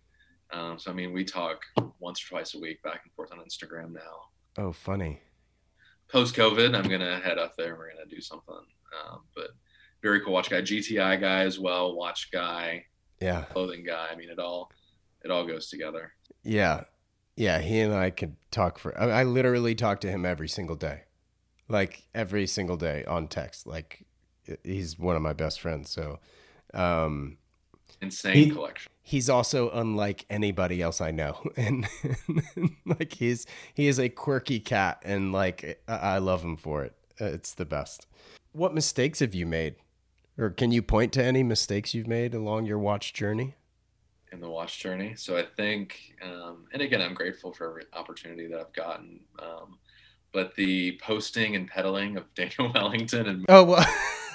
Um, so I mean, we talk once or twice a week back and forth on Instagram now. Oh, funny. Post COVID, I'm gonna head up there. and We're gonna do something. Um, but very cool watch guy, GTI guy as well, watch guy yeah. clothing guy. I mean it all it all goes together. Yeah. Yeah he and i could talk for I, I literally talk to him every single day. Like every single day on text. Like he's one of my best friends so um insane he, collection. he's also unlike anybody else i know. And like he's he is a quirky cat and like i love him for it. It's the best. What mistakes have you made or can you point to any mistakes you've made along your watch journey? In the watch journey. So I think, um, and again, I'm grateful for every opportunity that I've gotten. Um, but the posting and peddling of Daniel Wellington and oh well.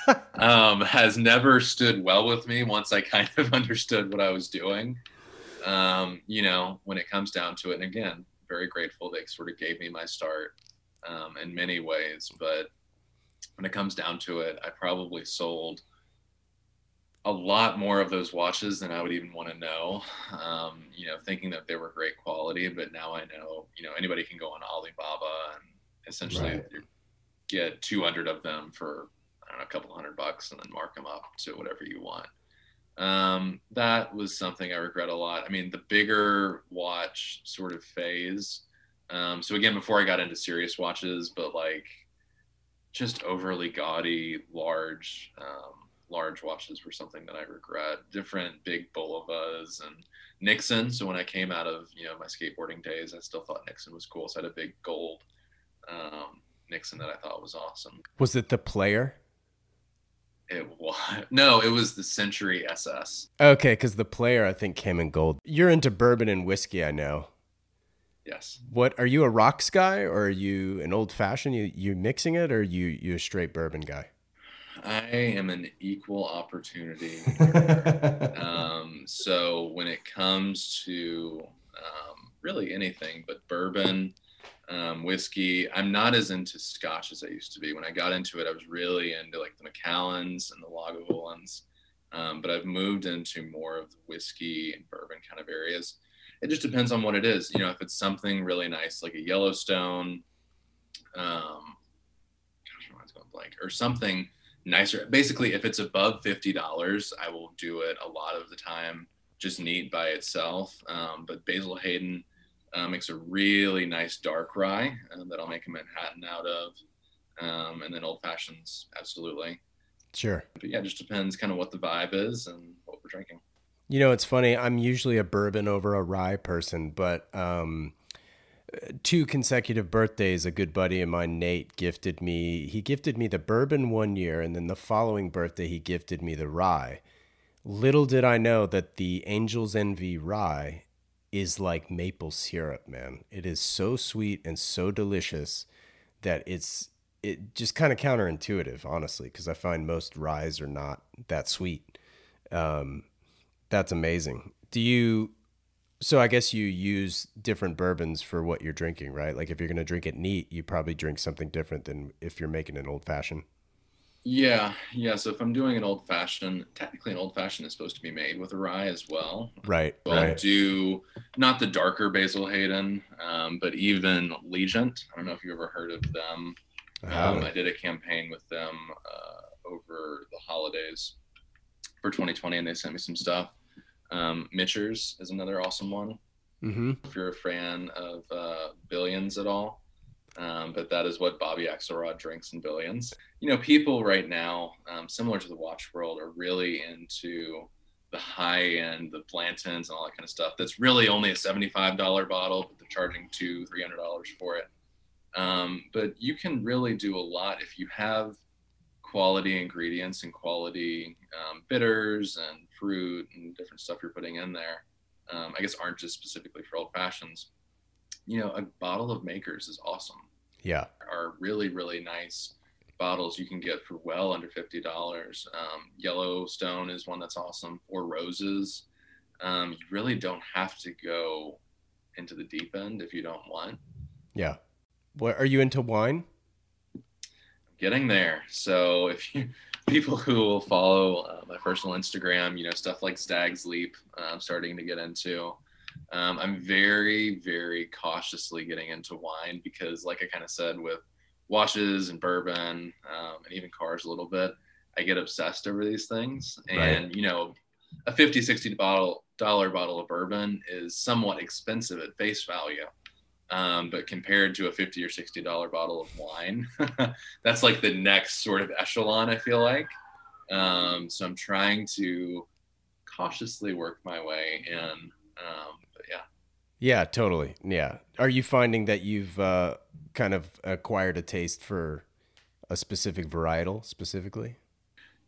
um, has never stood well with me once I kind of understood what I was doing. Um, you know, when it comes down to it, and again, very grateful they sort of gave me my start um, in many ways. But when it comes down to it, I probably sold a lot more of those watches than I would even want to know. Um, you know, thinking that they were great quality, but now I know, you know, anybody can go on Alibaba and essentially right. get 200 of them for I don't know, a couple hundred bucks and then mark them up to whatever you want. Um, that was something I regret a lot. I mean, the bigger watch sort of phase. Um, so again, before I got into serious watches, but like just overly gaudy, large, um, large watches were something that I regret. Different big Bulovas and Nixon. So when I came out of you know my skateboarding days, I still thought Nixon was cool. So I had a big gold um, Nixon that I thought was awesome. Was it the player? It was no, it was the Sentry SS. Okay, because the player I think came in gold. You're into bourbon and whiskey, I know. Yes. What are you a rocks guy or are you an old fashioned? You you mixing it or you you a straight bourbon guy? I am an equal opportunity. um, so when it comes to um, really anything but bourbon, um, whiskey, I'm not as into scotch as I used to be. When I got into it, I was really into like the Macallans and the Lagavulins. Um, but I've moved into more of the whiskey and bourbon kind of areas. It just depends on what it is. You know, if it's something really nice like a Yellowstone, um, gosh, my mind's going blank, or something nicer. Basically, if it's above fifty dollars, I will do it a lot of the time, just neat by itself. Um, but Basil Hayden uh, makes a really nice dark rye uh, that I'll make a Manhattan out of, um, and then old fashions, absolutely. Sure. But yeah, it just depends kind of what the vibe is and what we're drinking. You know, it's funny. I'm usually a bourbon over a rye person, but um, two consecutive birthdays, a good buddy of mine, Nate, gifted me. He gifted me the bourbon one year, and then the following birthday, he gifted me the rye. Little did I know that the Angel's Envy rye is like maple syrup, man. It is so sweet and so delicious that it's it just kind of counterintuitive, honestly, because I find most ryes are not that sweet. Um, that's amazing. Do you So I guess you use different bourbons for what you're drinking, right? Like if you're going to drink it neat, you probably drink something different than if you're making an old fashioned. Yeah, yeah. So if I'm doing an old fashioned, technically an old fashioned is supposed to be made with a rye as well. Right. So right. I'll do not the darker Basil Hayden, um, but even Legent. I don't know if you ever heard of them. Um, I did a campaign with them uh, over the holidays for 2020, and they sent me some stuff. Um, Michter's is another awesome one. Mm-hmm. If you're a fan of uh, Billions at all, um, but that is what Bobby Axelrod drinks in Billions. You know, people right now, um, similar to the watch world, are really into the high end, the Blantons and all that kind of stuff. That's really only a $75 bottle, but they're charging two, $300 for it. Um, but you can really do a lot if you have quality ingredients and quality um, bitters and fruit and different stuff you're putting in there. Um, I guess aren't just specifically for old fashions. You know, a bottle of Makers is awesome. Yeah, are really really nice bottles you can get for well under fifty dollars. Um, Yellowstone is one that's awesome. Four Roses. Um, you really don't have to go into the deep end if you don't want. Yeah. What are you into wine? I'm getting there. So if you people who will follow uh, my personal Instagram, you know stuff like Stag's Leap, uh, I'm starting to get into. Um, I'm very very cautiously getting into wine because, like I kind of said, with washes and bourbon um, and even cars a little bit, I get obsessed over these things. And right. you know, a 50 60 bottle dollar bottle of bourbon is somewhat expensive at face value. Um, but compared to a 50 or 60 dollar bottle of wine, that's like the next sort of echelon, I feel like. Um, so I'm trying to cautiously work my way in. Um, but yeah. Yeah, totally. Yeah. Are you finding that you've uh, kind of acquired a taste for a specific varietal specifically?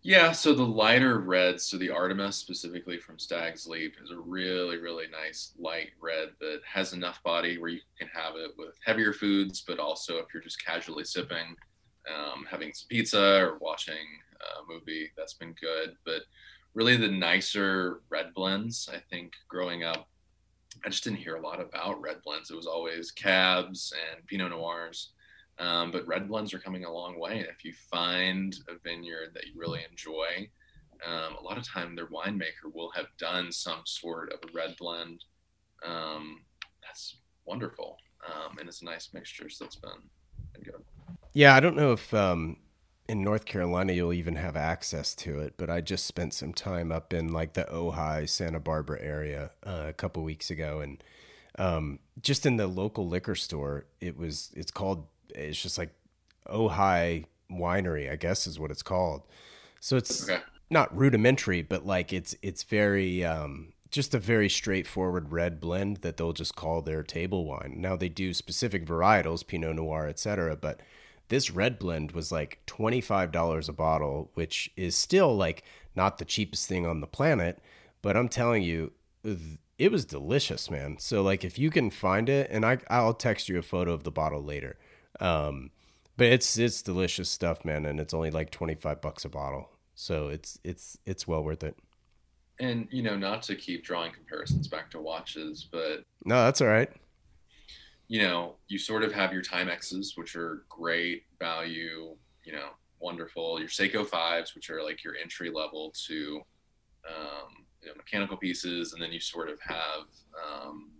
Yeah, so the lighter reds, so the Artemis specifically from Stag's Leap is a really, really nice light red that has enough body where you can have it with heavier foods, but also if you're just casually sipping, um, having some pizza or watching a movie, that's been good. But really, the nicer red blends, I think growing up, I just didn't hear a lot about red blends. It was always cabs and Pinot Noirs. Um, but red blends are coming a long way. And if you find a vineyard that you really enjoy, um, a lot of time their winemaker will have done some sort of a red blend. Um, that's wonderful. Um, and it's a nice mixture. So it's been, been good. Yeah, I don't know if um, in North Carolina you'll even have access to it, but I just spent some time up in like the Ojai, Santa Barbara area uh, a couple weeks ago, and um, just in the local liquor store, it was it's called it's just like Ojai Winery, I guess is what it's called. So it's okay. not rudimentary, but like it's it's very um, just a very straightforward red blend that they'll just call their table wine. Now they do specific varietals, Pinot Noir, etc. But this red blend was like twenty five dollars a bottle, which is still like not the cheapest thing on the planet. But I'm telling you, it was delicious, man. So like if you can find it, and I I'll text you a photo of the bottle later. Um, but it's it's delicious stuff, man, and it's only like twenty five bucks a bottle, so it's it's it's well worth it. And you know, not to keep drawing comparisons back to watches, but no, that's all right. You know, you sort of have your Timexes, which are great value. You know, wonderful. Your Seiko fives, which are like your entry level to um, you know, mechanical pieces, and then you sort of have um,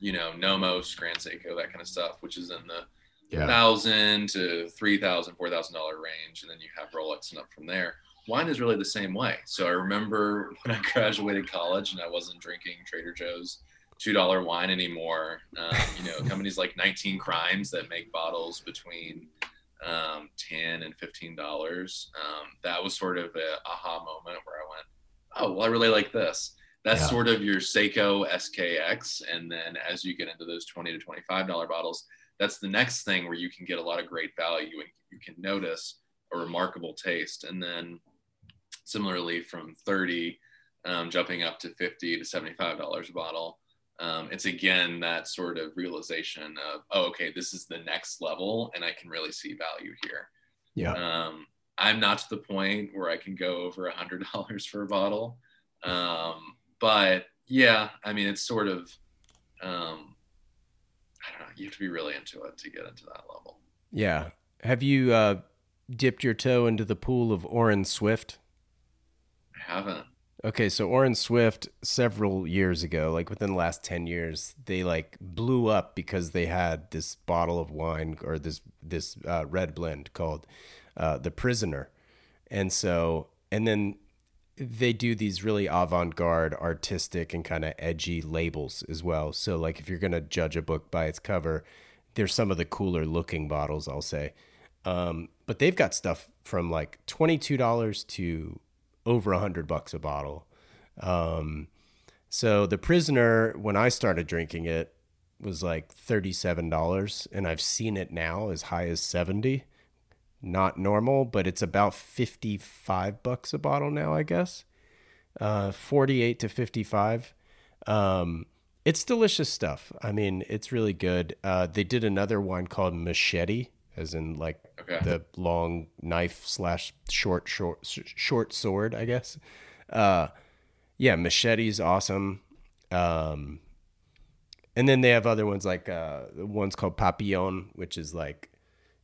you know Nomos, Grand Seiko, that kind of stuff, which is in the yeah. thousand to three thousand, four thousand dollar range, and then you have Rolex and up from there. Wine is really the same way. So I remember when I graduated college and I wasn't drinking Trader Joe's two dollar wine anymore. Um, you know, companies like 19 Crimes that make bottles between um, 10 and 15 dollars. Um, that was sort of a aha moment where I went, oh, well, I really like this. That's yeah. sort of your Seiko SKX, and then as you get into those 20 to 25 dollar bottles, that's the next thing where you can get a lot of great value and you can notice a remarkable taste. And then similarly from 30 um, jumping up to 50 to $75 a bottle. Um, it's again that sort of realization of, oh, okay, this is the next level and I can really see value here. Yeah. Um, I'm not to the point where I can go over a hundred dollars for a bottle. Um, but Yeah, I mean, it's sort of, um, I don't know. You have to be really into it to get into that level. Yeah. Have you uh, dipped your toe into the pool of Orin Swift? I haven't. Okay, so Orin Swift several years ago, like within the last 10 years, they like blew up because they had this bottle of wine or this this uh, red blend called uh, The Prisoner. And so and then they do these really avant-garde, artistic and kind of edgy labels as well. So like if you're going to judge a book by its cover, there's some of the cooler looking bottles, I'll say. Um, but they've got stuff from like $22 to over a hundred bucks a bottle. Um, so the prisoner, when I started drinking it, was like thirty-seven dollars, and I've seen it now as high as seventy. Not normal, but it's about fifty-five bucks a bottle now, I guess. Uh, forty-eight to fifty-five. Um, it's delicious stuff. I mean, it's really good. Uh, they did another wine called Machete, as in like okay. the long knife slash short short short sword, I guess. Uh, yeah, Machete's awesome. Um, and then they have other ones like uh, one's called Papillon, which is like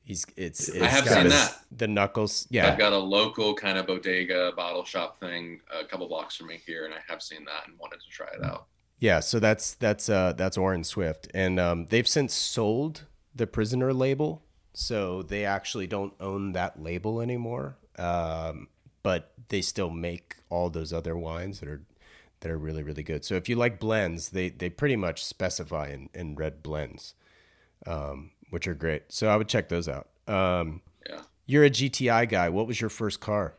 he's it's, it's I have seen his, that the knuckles. Yeah, I've got a local kind of bodega bottle shop thing a couple blocks from me here, and I have seen that and wanted to try it out. Yeah, so that's that's uh that's Orin Swift, and um, they've since sold the Prisoner label so they actually don't own that label anymore. Um, but they still make all those other wines that are that are really really good. So if you like blends, they they pretty much specify in, in red blends, um, which are great. So I would check those out. Um, yeah, you're a GTI guy. What was your first car?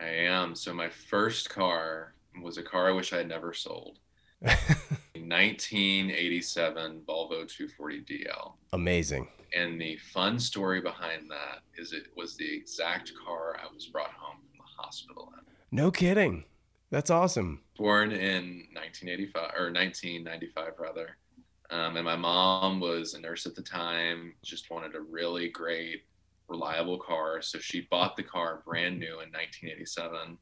I am. So my first car was a car I wish I had never sold. 1987 Volvo 240 DL. Amazing. And the fun story behind that is it was the exact car I was brought home from the hospital in. No kidding. That's awesome. Born in 1985 or 1995 rather. Um, and my mom was a nurse at the time, just wanted a really great, reliable car. So she bought the car brand new in 1987,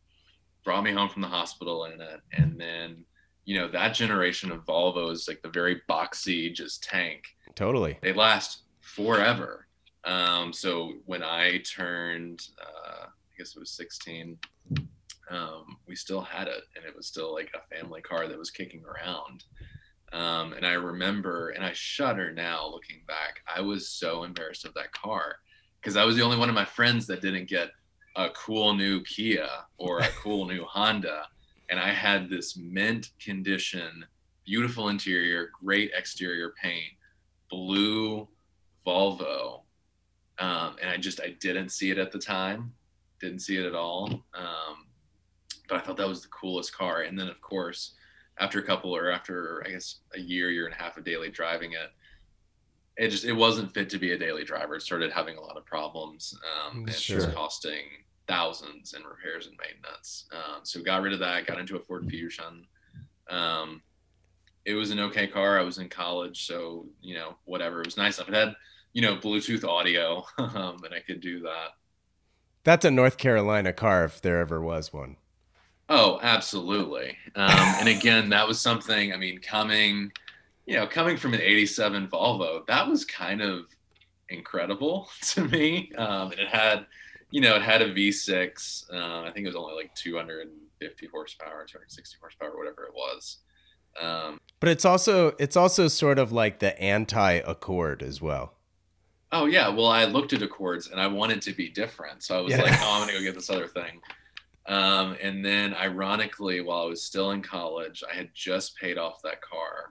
brought me home from the hospital in it. And then, you know, that generation of Volvos, like the very boxy, just tank. Totally. They last forever. Um, so when I turned, uh, I guess it was 16, um, we still had it, and it was still like a family car that was kicking around. Um, and I remember, and I shudder now looking back. I was so embarrassed of that car because I was the only one of my friends that didn't get a cool new Kia or a cool new Honda, and I had this mint condition, beautiful interior, great exterior paint, blue Volvo, um, and I just I didn't see it at the time, didn't see it at all. Um, but I thought that was the coolest car. And then of course, after a couple or after I guess a year, year and a half of daily driving it, it just it wasn't fit to be a daily driver. It started having a lot of problems. Um, and sure. was costing thousands in repairs and maintenance. Um, so got rid of that. Got into a Ford Fusion. Um, it was an okay car. I was in college, so you know whatever. It was nice enough. It had you know, Bluetooth audio, um, and I could do that. That's a North Carolina car if there ever was one. Oh, absolutely. Um, and again, that was something, I mean, coming, you know, coming from an 87 Volvo, that was kind of incredible to me. Um, and it had, you know, it had a V6. Uh, I think it was only like 250 horsepower, 260 horsepower, whatever it was. Um, but it's also it's also sort of like the anti Accord as well. Oh yeah, well I looked at Accords and I wanted to be different, so I was yeah. like, oh, I'm gonna go get this other thing. Um, and then, ironically, while I was still in college, I had just paid off that car,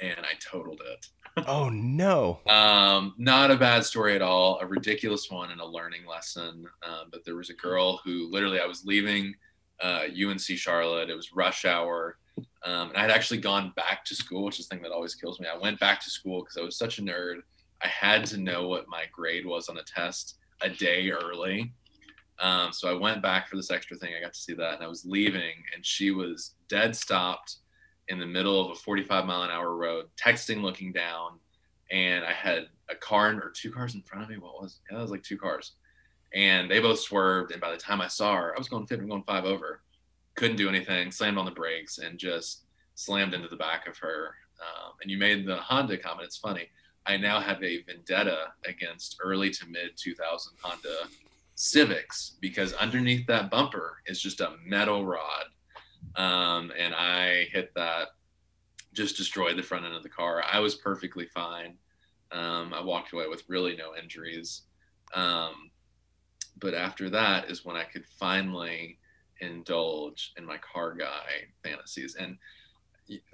and I totaled it. oh no! Um, not a bad story at all. A ridiculous one and a learning lesson. Um, but there was a girl who literally I was leaving uh, UNC Charlotte. It was rush hour. Um, and I had actually gone back to school, which is the thing that always kills me. I went back to school because I was such a nerd I had to know what my grade was on a test a day early. Um, so I went back for this extra thing. I got to see that, and I was leaving, and she was dead stopped in the middle of a 45 mile an hour road, texting, looking down, and I had a car or two cars in front of me. What was? It? Yeah, it was like two cars, and they both swerved. And by the time I saw her, I was going 50, going five over. couldn't do anything, slammed on the brakes, and just slammed into the back of her. Um, and you made the Honda comment. It's funny. I now have a vendetta against early to mid 2000 Honda Civics because underneath that bumper is just a metal rod. Um, and I hit that, just destroyed the front end of the car. I was perfectly fine. Um, I walked away with really no injuries. Um, but after that is when I could finally indulge in my car guy fantasies. And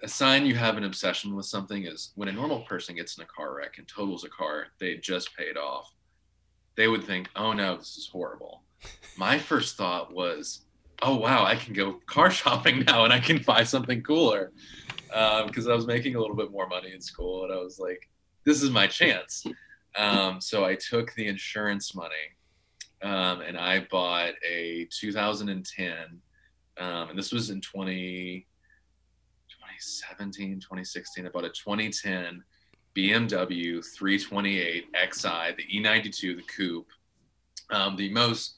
a sign you have an obsession with something is when a normal person gets in a car wreck and totals a car they just paid off, they would think, oh no, this is horrible. My first thought was, oh wow, I can go car shopping now and I can buy something cooler. Because um, I was making a little bit more money in school and I was like, this is my chance. Um, so I took the insurance money um, and I bought a 2010, um, and this was in 20, 2017, 2016. I bought a 2010 BMW 328 Xi, the E92, the coupe, um, the most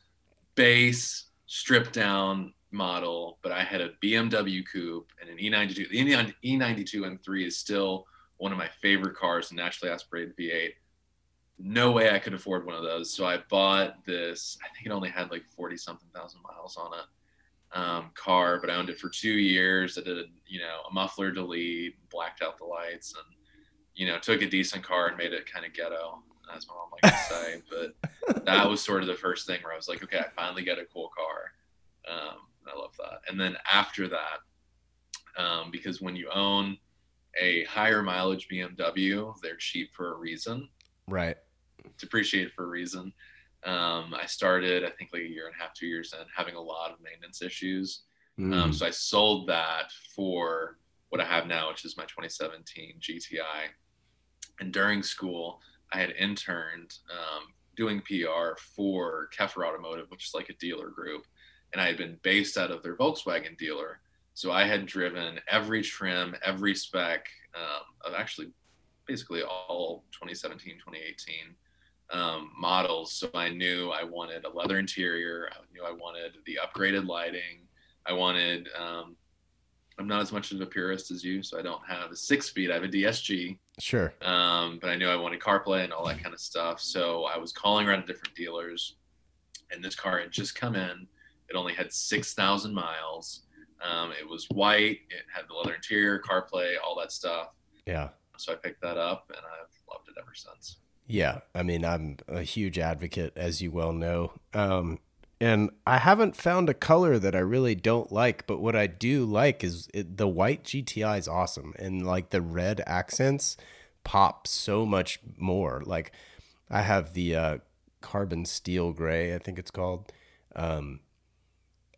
base, stripped down model, but I had a BMW coupe and an E92. The E92 M3 is still one of my favorite cars, a naturally aspirated V8 no way I could afford one of those. So I bought this, I think it only had like 40 something thousand miles on it um, car, but I owned it for two years. I did, a, you know, a muffler delete, blacked out the lights and, you know, took a decent car and made it kind of ghetto, as my mom likes to say. But that was sort of the first thing where I was like, okay, I finally get a cool car. Um, I love that. And then after that, um, because when you own a higher mileage BMW, they're cheap for a reason. Right depreciate for a reason. Um, I started, I think, like a year and a half, two years in, having a lot of maintenance issues. Um, mm. Um, so I sold that for what I have now, which is my 2017 GTI. And during school, I had interned um, doing PR for Keffer Automotive, which is like a dealer group. And I had been based out of their Volkswagen dealer. So I had driven every trim, every spec um, of actually basically all 2017, 2018 um, models. So I knew I wanted a leather interior. I knew I wanted the upgraded lighting. I wanted, um, I'm not as much of a purist as you, so I don't have a six speed. I have a DSG. Sure. Um, but I knew I wanted CarPlay and all that kind of stuff. So I was calling around to different dealers, and this car had just come in. It only had 6,000 miles. Um, it was white. It had the leather interior, CarPlay, all that stuff. Yeah. So I picked that up, and I've loved it ever since. Yeah, I mean, I'm a huge advocate, as you well know. Um, and I haven't found a color that I really don't like, but what I do like is it, the white GTI is awesome, and like the red accents pop so much more. Like I have the uh, carbon steel gray, I think it's called. Um,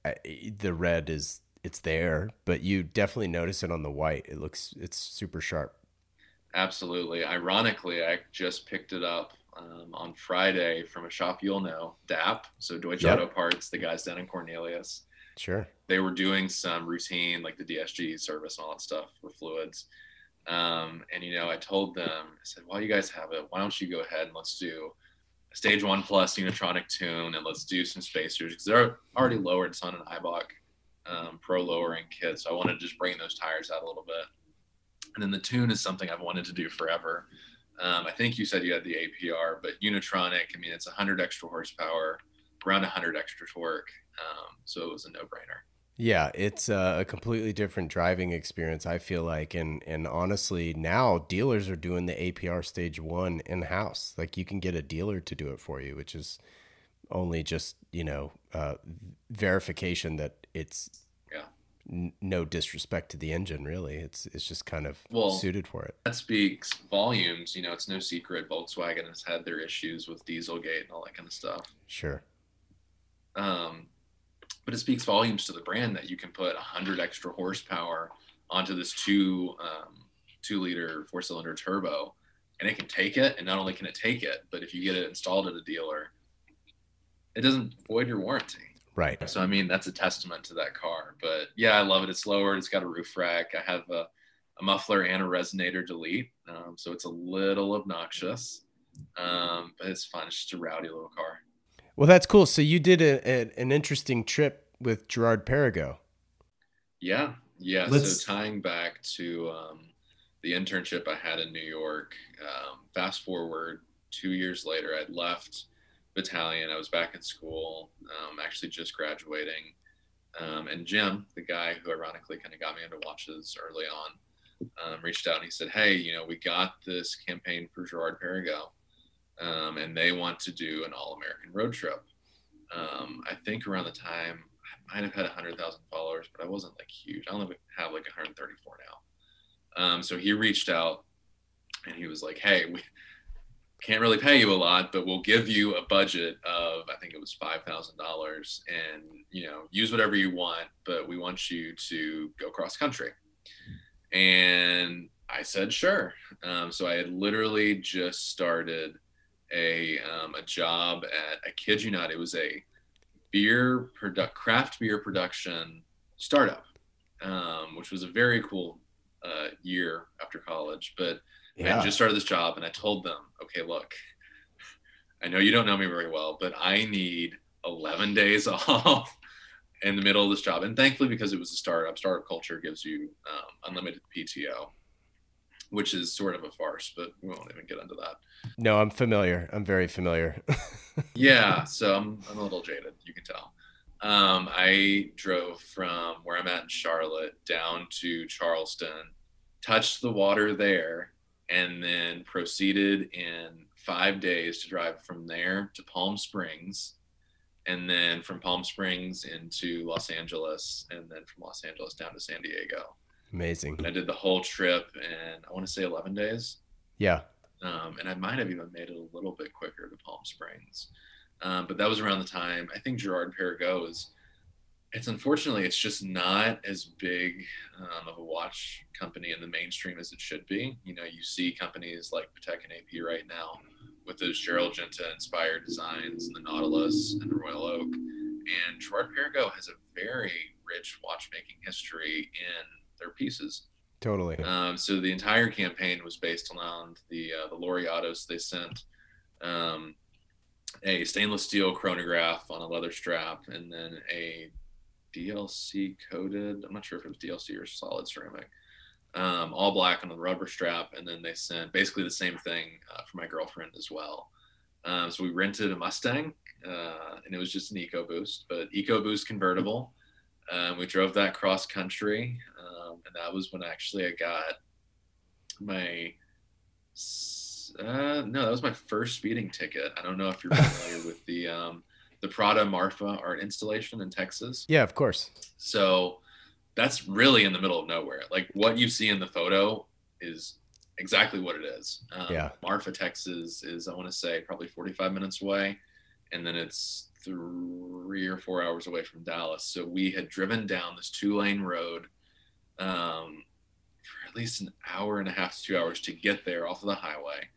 I, the red is it's there, but you definitely notice it on the white. It looks it's super sharp. Absolutely. Ironically, I just picked it up um, on Friday from a shop you'll know, DAP. So Deutsche yep. Auto Parts, the guys down in Cornelius. Sure. They were doing some routine, like the DSG service and all that stuff for fluids. Um, and, you know, I told them, I said, while you guys have it, why don't you go ahead and let's do a stage one plus Unitronic tune and let's do some spacers because they're already lowered. It's on an Eibach um, Pro lowering kit. So I wanted to just bring those tires out a little bit. And then the tune is something I've wanted to do forever. Um, I think you said you had the APR, but Unitronic, I mean, it's 100 extra horsepower, around 100 extra torque. Um, so it was a no brainer. Yeah, it's a completely different driving experience. I feel like, and and honestly, now dealers are doing the APR Stage One in house. Like you can get a dealer to do it for you, which is only just you know uh, verification that it's no disrespect to the engine really. It's it's just kind of well, suited for it. that speaks volumes you know it's no secret volkswagen has had their issues with dieselgate and all that kind of stuff. Sure. Um but it speaks volumes to the brand that you can put 100 extra horsepower onto this two um, two liter four cylinder turbo and it can take it and not only can it take it but if you get it installed at a dealer it doesn't void your warranty Right. So I mean that's a testament to that car. But yeah, I love it. It's lowered. It's got a roof rack. I have a, a muffler and a resonator delete, um, so it's a little obnoxious, um, but it's fun. It's just a rowdy little car. Well, that's cool. So you did a, a, an interesting trip with Girard Perregaux. Yeah, yeah. Let's... So tying back to um, the internship I had in New York, um, fast forward two years later, I'd left battalion. I was back in school, um, actually just graduating. Um, and Jim, the guy who ironically kind of got me into watches early on, um, reached out and he said, Hey, you know, we got this campaign for Girard Perregaux, um, and they want to do an all American road trip. Um, I think around the time I might have had 100,000 followers, but I wasn't like huge. I only have like 134 now. Um, so he reached out and he was like, Hey, we, can't really pay you a lot, but we'll give you a budget of I think it was five thousand dollars, and you know use whatever you want, but we want you to go cross country. And I said sure. Um, so I had literally just started a um, a job at I kid you not, it was a beer product craft beer production startup, um, which was a very cool uh, year after college, but yeah. I just started this job and I told them, okay, look, I know you don't know me very well, but I need 11 days off in the middle of this job. And thankfully, because it was a startup, startup culture gives you um, unlimited PTO, which is sort of a farce, but we won't even get into that. No, I'm familiar. I'm very familiar. yeah. So I'm, I'm a little jaded, you can tell. Um, I drove from where I'm at in Charlotte down to Charleston, touched the water there, and then proceeded in five days to drive from there to Palm Springs, and then from Palm Springs into Los Angeles, and then from Los Angeles down to San Diego. Amazing. And I did the whole trip in I want to say 11 days. Yeah. Um, and I might have even made it a little bit quicker to Palm Springs. Um, but that was around the time I think Girard Perregaux is it's unfortunately it's just not as big um, of a watch company in the mainstream as it should be. You know, you see companies like Patek and AP right now with those Gerald Genta inspired designs and the Nautilus and the Royal Oak. And Girard-Perregaux has a very rich watchmaking history in their pieces. Totally. Um, so the entire campaign was based around the uh, the Laureatos they sent. Um, a stainless steel chronograph on a leather strap, and then a DLC coated. I'm not sure if it was DLC or solid ceramic. Um, all black on the rubber strap, and then they sent basically the same thing uh, for my girlfriend as well. Um, so we rented a Mustang, uh, and it was just an EcoBoost, but EcoBoost convertible. Um, we drove that cross country, um, and that was when actually I got my. Uh, no, that was my first speeding ticket. I don't know if you're familiar with the um, the Prada Marfa art installation in Texas. Yeah, of course. So that's really in the middle of nowhere. Like what you see in the photo is exactly what it is. Um, yeah. Marfa, Texas is, I want to say, probably 45 minutes away. And then it's three or four hours away from Dallas. So we had driven down this two lane road um, for at least an hour and a half to two hours to get there off of the highway.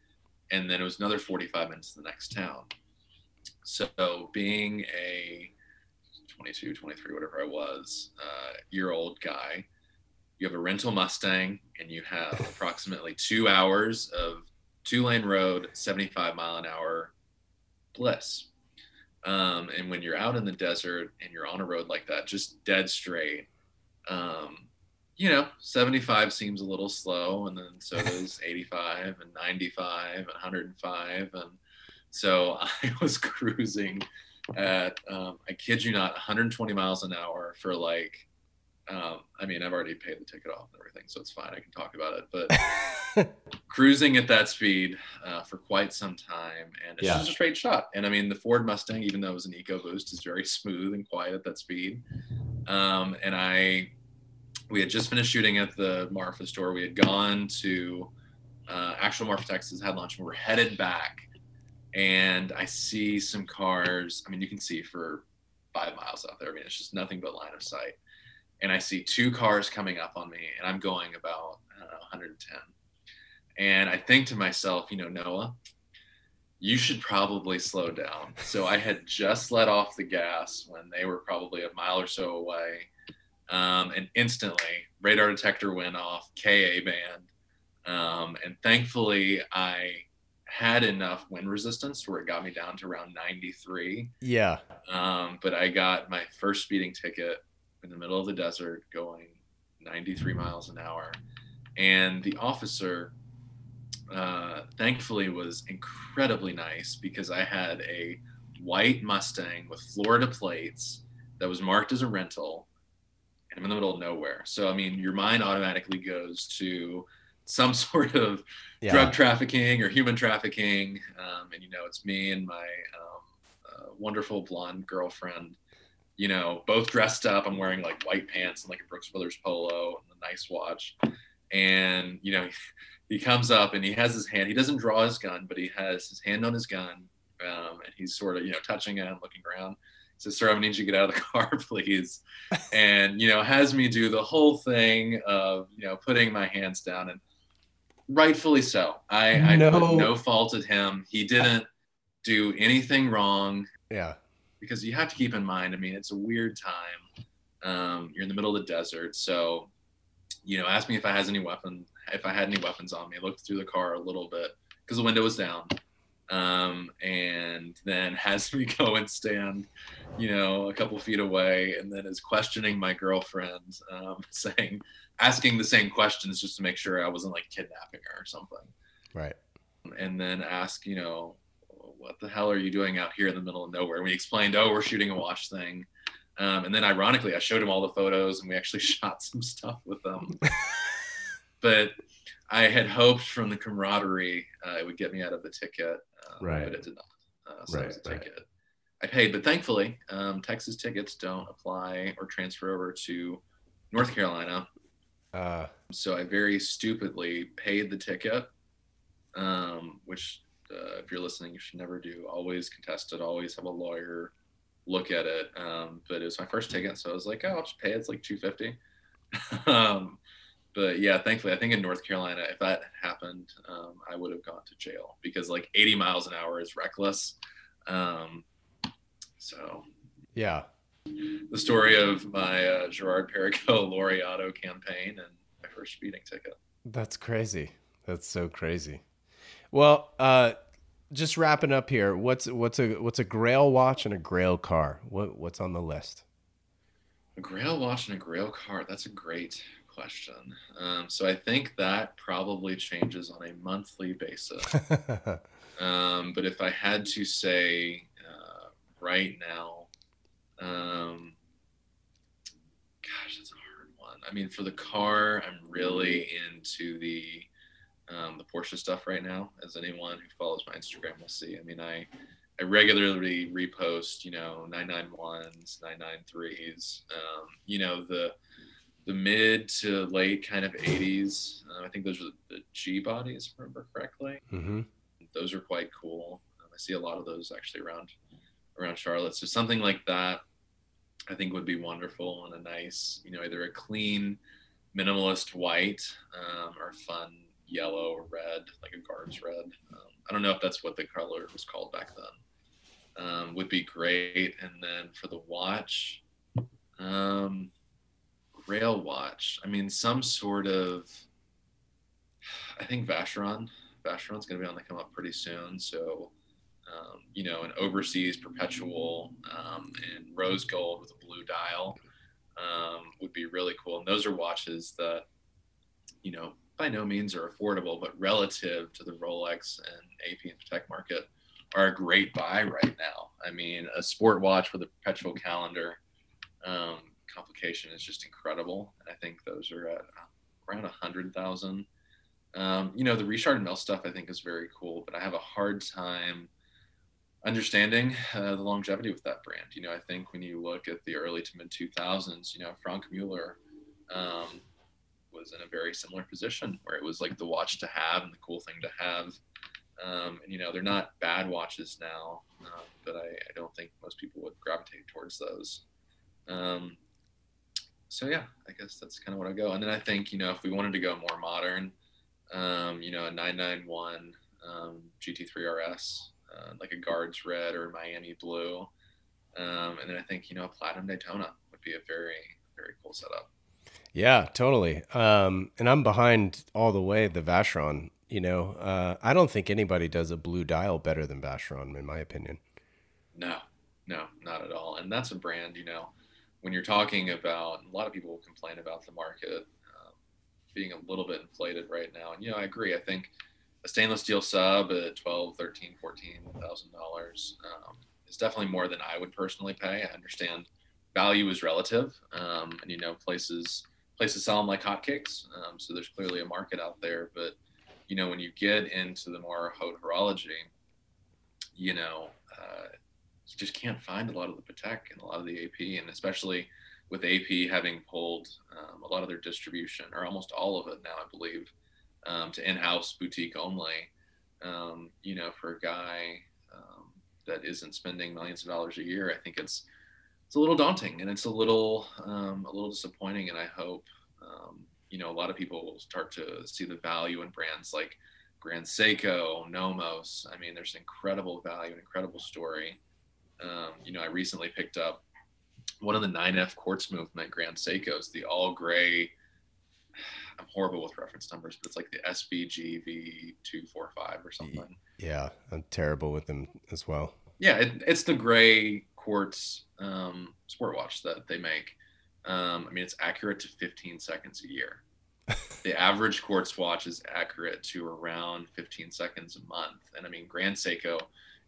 And then it was another 45 minutes to the next town. So being a 22, 23, whatever I was, uh, year old guy, you have a rental Mustang and you have approximately two hours of two lane road, 75 mile an hour bliss. Um, and when you're out in the desert and you're on a road like that, just dead straight, um, you know, 75 seems a little slow, and then so does 85 and 95 and 105. And so I was cruising at, um, I kid you not, 120 miles an hour for like, um, I mean, I've already paid the ticket off and everything, so it's fine. I can talk about it. But cruising at that speed uh, for quite some time, and it's yeah. just a straight shot. And I mean, the Ford Mustang, even though it was an EcoBoost, is very smooth and quiet at that speed. Um, and I, we had just finished shooting at the Marfa store. We had gone to uh, actual Marfa, Texas, had lunch, and we are headed back and I see some cars. I mean, you can see for five miles out there. I mean, it's just nothing but line of sight. And I see two cars coming up on me, and I'm going about know, 110. And I think to myself, you know, Noah, you should probably slow down. So I had just let off the gas when they were probably a mile or so away. Um, and instantly, radar detector went off, KA band. Um, and thankfully, I had enough wind resistance where it got me down to around 93. Yeah. Um, but I got my first speeding ticket in the middle of the desert going 93 miles an hour. And the officer, uh, thankfully, was incredibly nice because I had a white Mustang with Florida plates that was marked as a rental. And I'm in the middle of nowhere. So, I mean, your mind automatically goes to some sort of yeah. drug trafficking or human trafficking. Um, and, you know, it's me and my um, uh, wonderful blonde girlfriend you know, both dressed up. I'm wearing like white pants and like a Brooks Brothers polo and a nice watch. And, you know, he, comes up and he has his hand, he doesn't draw his gun, but he has his hand on his gun. Um, and he's sort of, you know, touching it and looking around. He says, Sir, I need you to get out of the car, please. and, you know, has me do the whole thing of, you know, putting my hands down and rightfully so. I, I no. put no fault at him. He didn't do anything wrong. Yeah because you have to keep in mind, I mean, it's a weird time. Um, you're in the middle of the desert, so you know, asked me if I has any weapon, if I had any weapons on me. Looked through the car a little bit because the window was down, um, and then has me go and stand, you know, a couple feet away, and then is questioning my girlfriend, um, saying, asking the same questions just to make sure I wasn't like kidnapping her or something. Right. And then ask, you know, what the hell are you doing out here in the middle of nowhere? And we explained, oh, we're shooting a watch thing. Um, and then ironically, I showed him all the photos and we actually shot some stuff with them. but I had hoped from the camaraderie uh, it would get me out of the ticket, right. but it did not. Uh, so right, was a ticket. Right. I paid, but thankfully, um, Texas tickets don't apply or transfer over to North Carolina. Uh, so I very stupidly paid the ticket, um, which uh, if you're listening, you should never do. Always contest it. Always have a lawyer look at it. Um, but it was my first ticket, so I was like, oh, I'll just pay. It's like two fifty. um, but yeah, thankfully, I think in North Carolina, if that happened, um, I would have gone to jail because like 80 miles an hour is reckless. Um, so yeah, the story of my uh, Girard Perregaux Laureato campaign and my first speeding ticket. That's crazy. That's so crazy. Well, uh, just wrapping up here. What's what's a what's a Grail watch and a Grail car? What what's on the list? A Grail watch and a Grail car. That's a great question. Um, so I think that probably changes on a monthly basis. um, but if I had to say uh, right now, um, gosh, that's a hard one. I mean, for the car, I'm really into the um, the Porsche stuff right now, as anyone who follows my Instagram will see. I mean, I I regularly repost, you know, 991s, 993s, um, you know, the the mid to late kind of 80s. Uh, I think those are the, the G bodies, if I remember correctly. Mm-hmm. Those are quite cool. Um, I see a lot of those actually around around Charlotte. So something like that, I think would be wonderful and a nice, you know, either a clean minimalist white um, or fun yellow or red, like a guards red. Um, I don't know if that's what the color was called back then. Um, would be great. And then for the watch, um, Grail watch. I mean, some sort of. I think Vacheron. Vacheron's going to be on the come up pretty soon. So, um, you know, an overseas perpetual um, in rose gold with a blue dial um, would be really cool. And those are watches that, you know, by no means are affordable, but relative to the Rolex and AP and Patek market, are a great buy right now. I mean, a sport watch with a perpetual calendar um, complication is just incredible. And I think those are at around a hundred thousand. Um, you know, the Richard Mille stuff I think is very cool, but I have a hard time understanding uh, the longevity with that brand. You know, I think when you look at the early to mid 2000s, you know, Franck Muller, um, was in a very similar position where it was like the watch to have and the cool thing to have. Um, and you know, they're not bad watches now, um, but I, I, don't think most people would gravitate towards those. Um, so yeah, I guess that's kind of what I go. And then I think you know, if we wanted to go more modern, um, you know, a 991 um, GT3 RS, uh, like a Guards Red or Miami Blue, um, and then I think you know, a Platinum Daytona would be a very very cool setup. Yeah, totally. Um, and I'm behind all the way the Vacheron. You know, uh, I don't think anybody does a blue dial better than Vacheron, in my opinion. No, no, not at all. And that's a brand, you know, when you're talking about a lot of people will complain about the market um, being a little bit inflated right now. And you know i agree. I think a stainless steel sub at 12 13 14 thousand um, dollars is definitely more than i would personally pay. I understand value is relative um, and you know places places sell them like hotcakes um, so there's clearly a market out there. But you know when you get into the more haute horology you know uh, you just can't find a lot of the Patek and a lot of the AP, and especially with AP having pulled um, a lot of their distribution, or almost all of it now, I believe, um, to in-house boutique only. Um, you know, for a guy um, that isn't spending millions of dollars a year, I think it's it's a little daunting and it's a little um, a little disappointing. And I hope um, you know a lot of people will start to see the value in brands like Grand Seiko, Nomos. I mean, there's incredible value, an incredible story. Um, you know, I recently picked up one of the 9F quartz movement Grand Seikos, the all gray. I'm horrible with reference numbers, but it's like the SBGV245 or something. Yeah, I'm terrible with them as well. Yeah, it, it's the gray quartz um, sport watch that they make. Um, I mean, it's accurate to 15 seconds a year. the average quartz watch is accurate to around 15 seconds a month. And I mean, Grand Seiko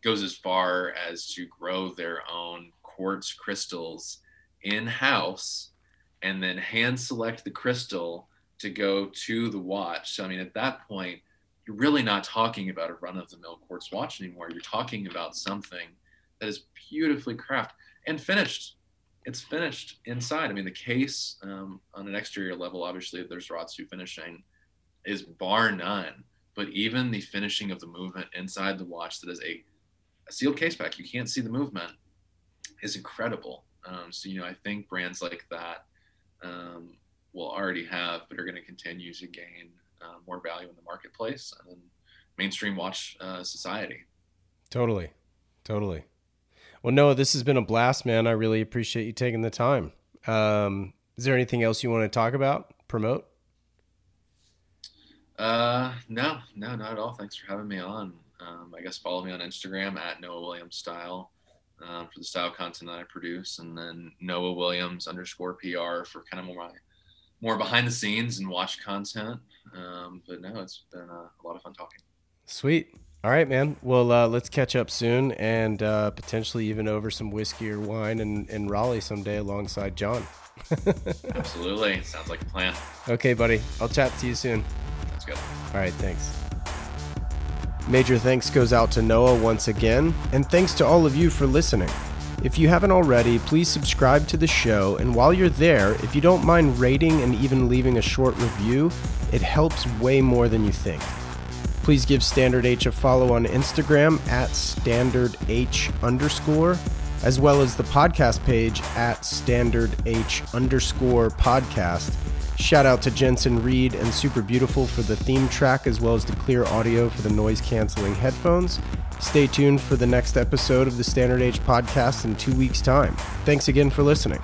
goes as far as to grow their own quartz crystals in house and then hand select the crystal to go to the watch. So, I mean, at that point, you're really not talking about a run of the mill quartz watch anymore. You're talking about something that is beautifully crafted and finished. It's finished inside. I mean, the case um, on an exterior level, obviously, there's Zaratsu finishing, is bar none. But even the finishing of the movement inside the watch, that is a a sealed case pack, you can't see the movement, is incredible. Um, so, you know, I think brands like that um, will already have, but are going to continue to gain uh, more value in the marketplace and mainstream watch uh, society. Totally. Totally. Well, Noah, this has been a blast, man. I really appreciate you taking the time. Um, is there anything else you want to talk about, promote? Uh, no, no, not at all. Thanks for having me on. Um, I guess follow me on Instagram at Noah Williams Style um, for the style content that I produce, and then Noah Williams underscore PR for kind of more my more behind the scenes and watch content. Um, but no, it's been a, a, lot of fun talking. Sweet. All right, man. Well, uh, let's catch up soon and uh, potentially even over some whiskey or wine in, in Raleigh someday alongside John. Absolutely. Sounds like a plan. Okay, buddy. I'll chat to you soon. That's good. All right. Thanks. Major thanks goes out to Noah once again, and thanks to all of you for listening. If you haven't already, please subscribe to the show, and while you're there, if you don't mind rating and even leaving a short review, it helps way more than you think. Please give Standard H a follow on Instagram at Standard H underscore, as well as the podcast page at Standard H underscore podcast Shout out to Jensen Reed and Super Beautiful for the theme track as well as the clear audio for the noise canceling headphones. Stay tuned for the next episode of the Standard H podcast in two weeks' time. Thanks again for listening.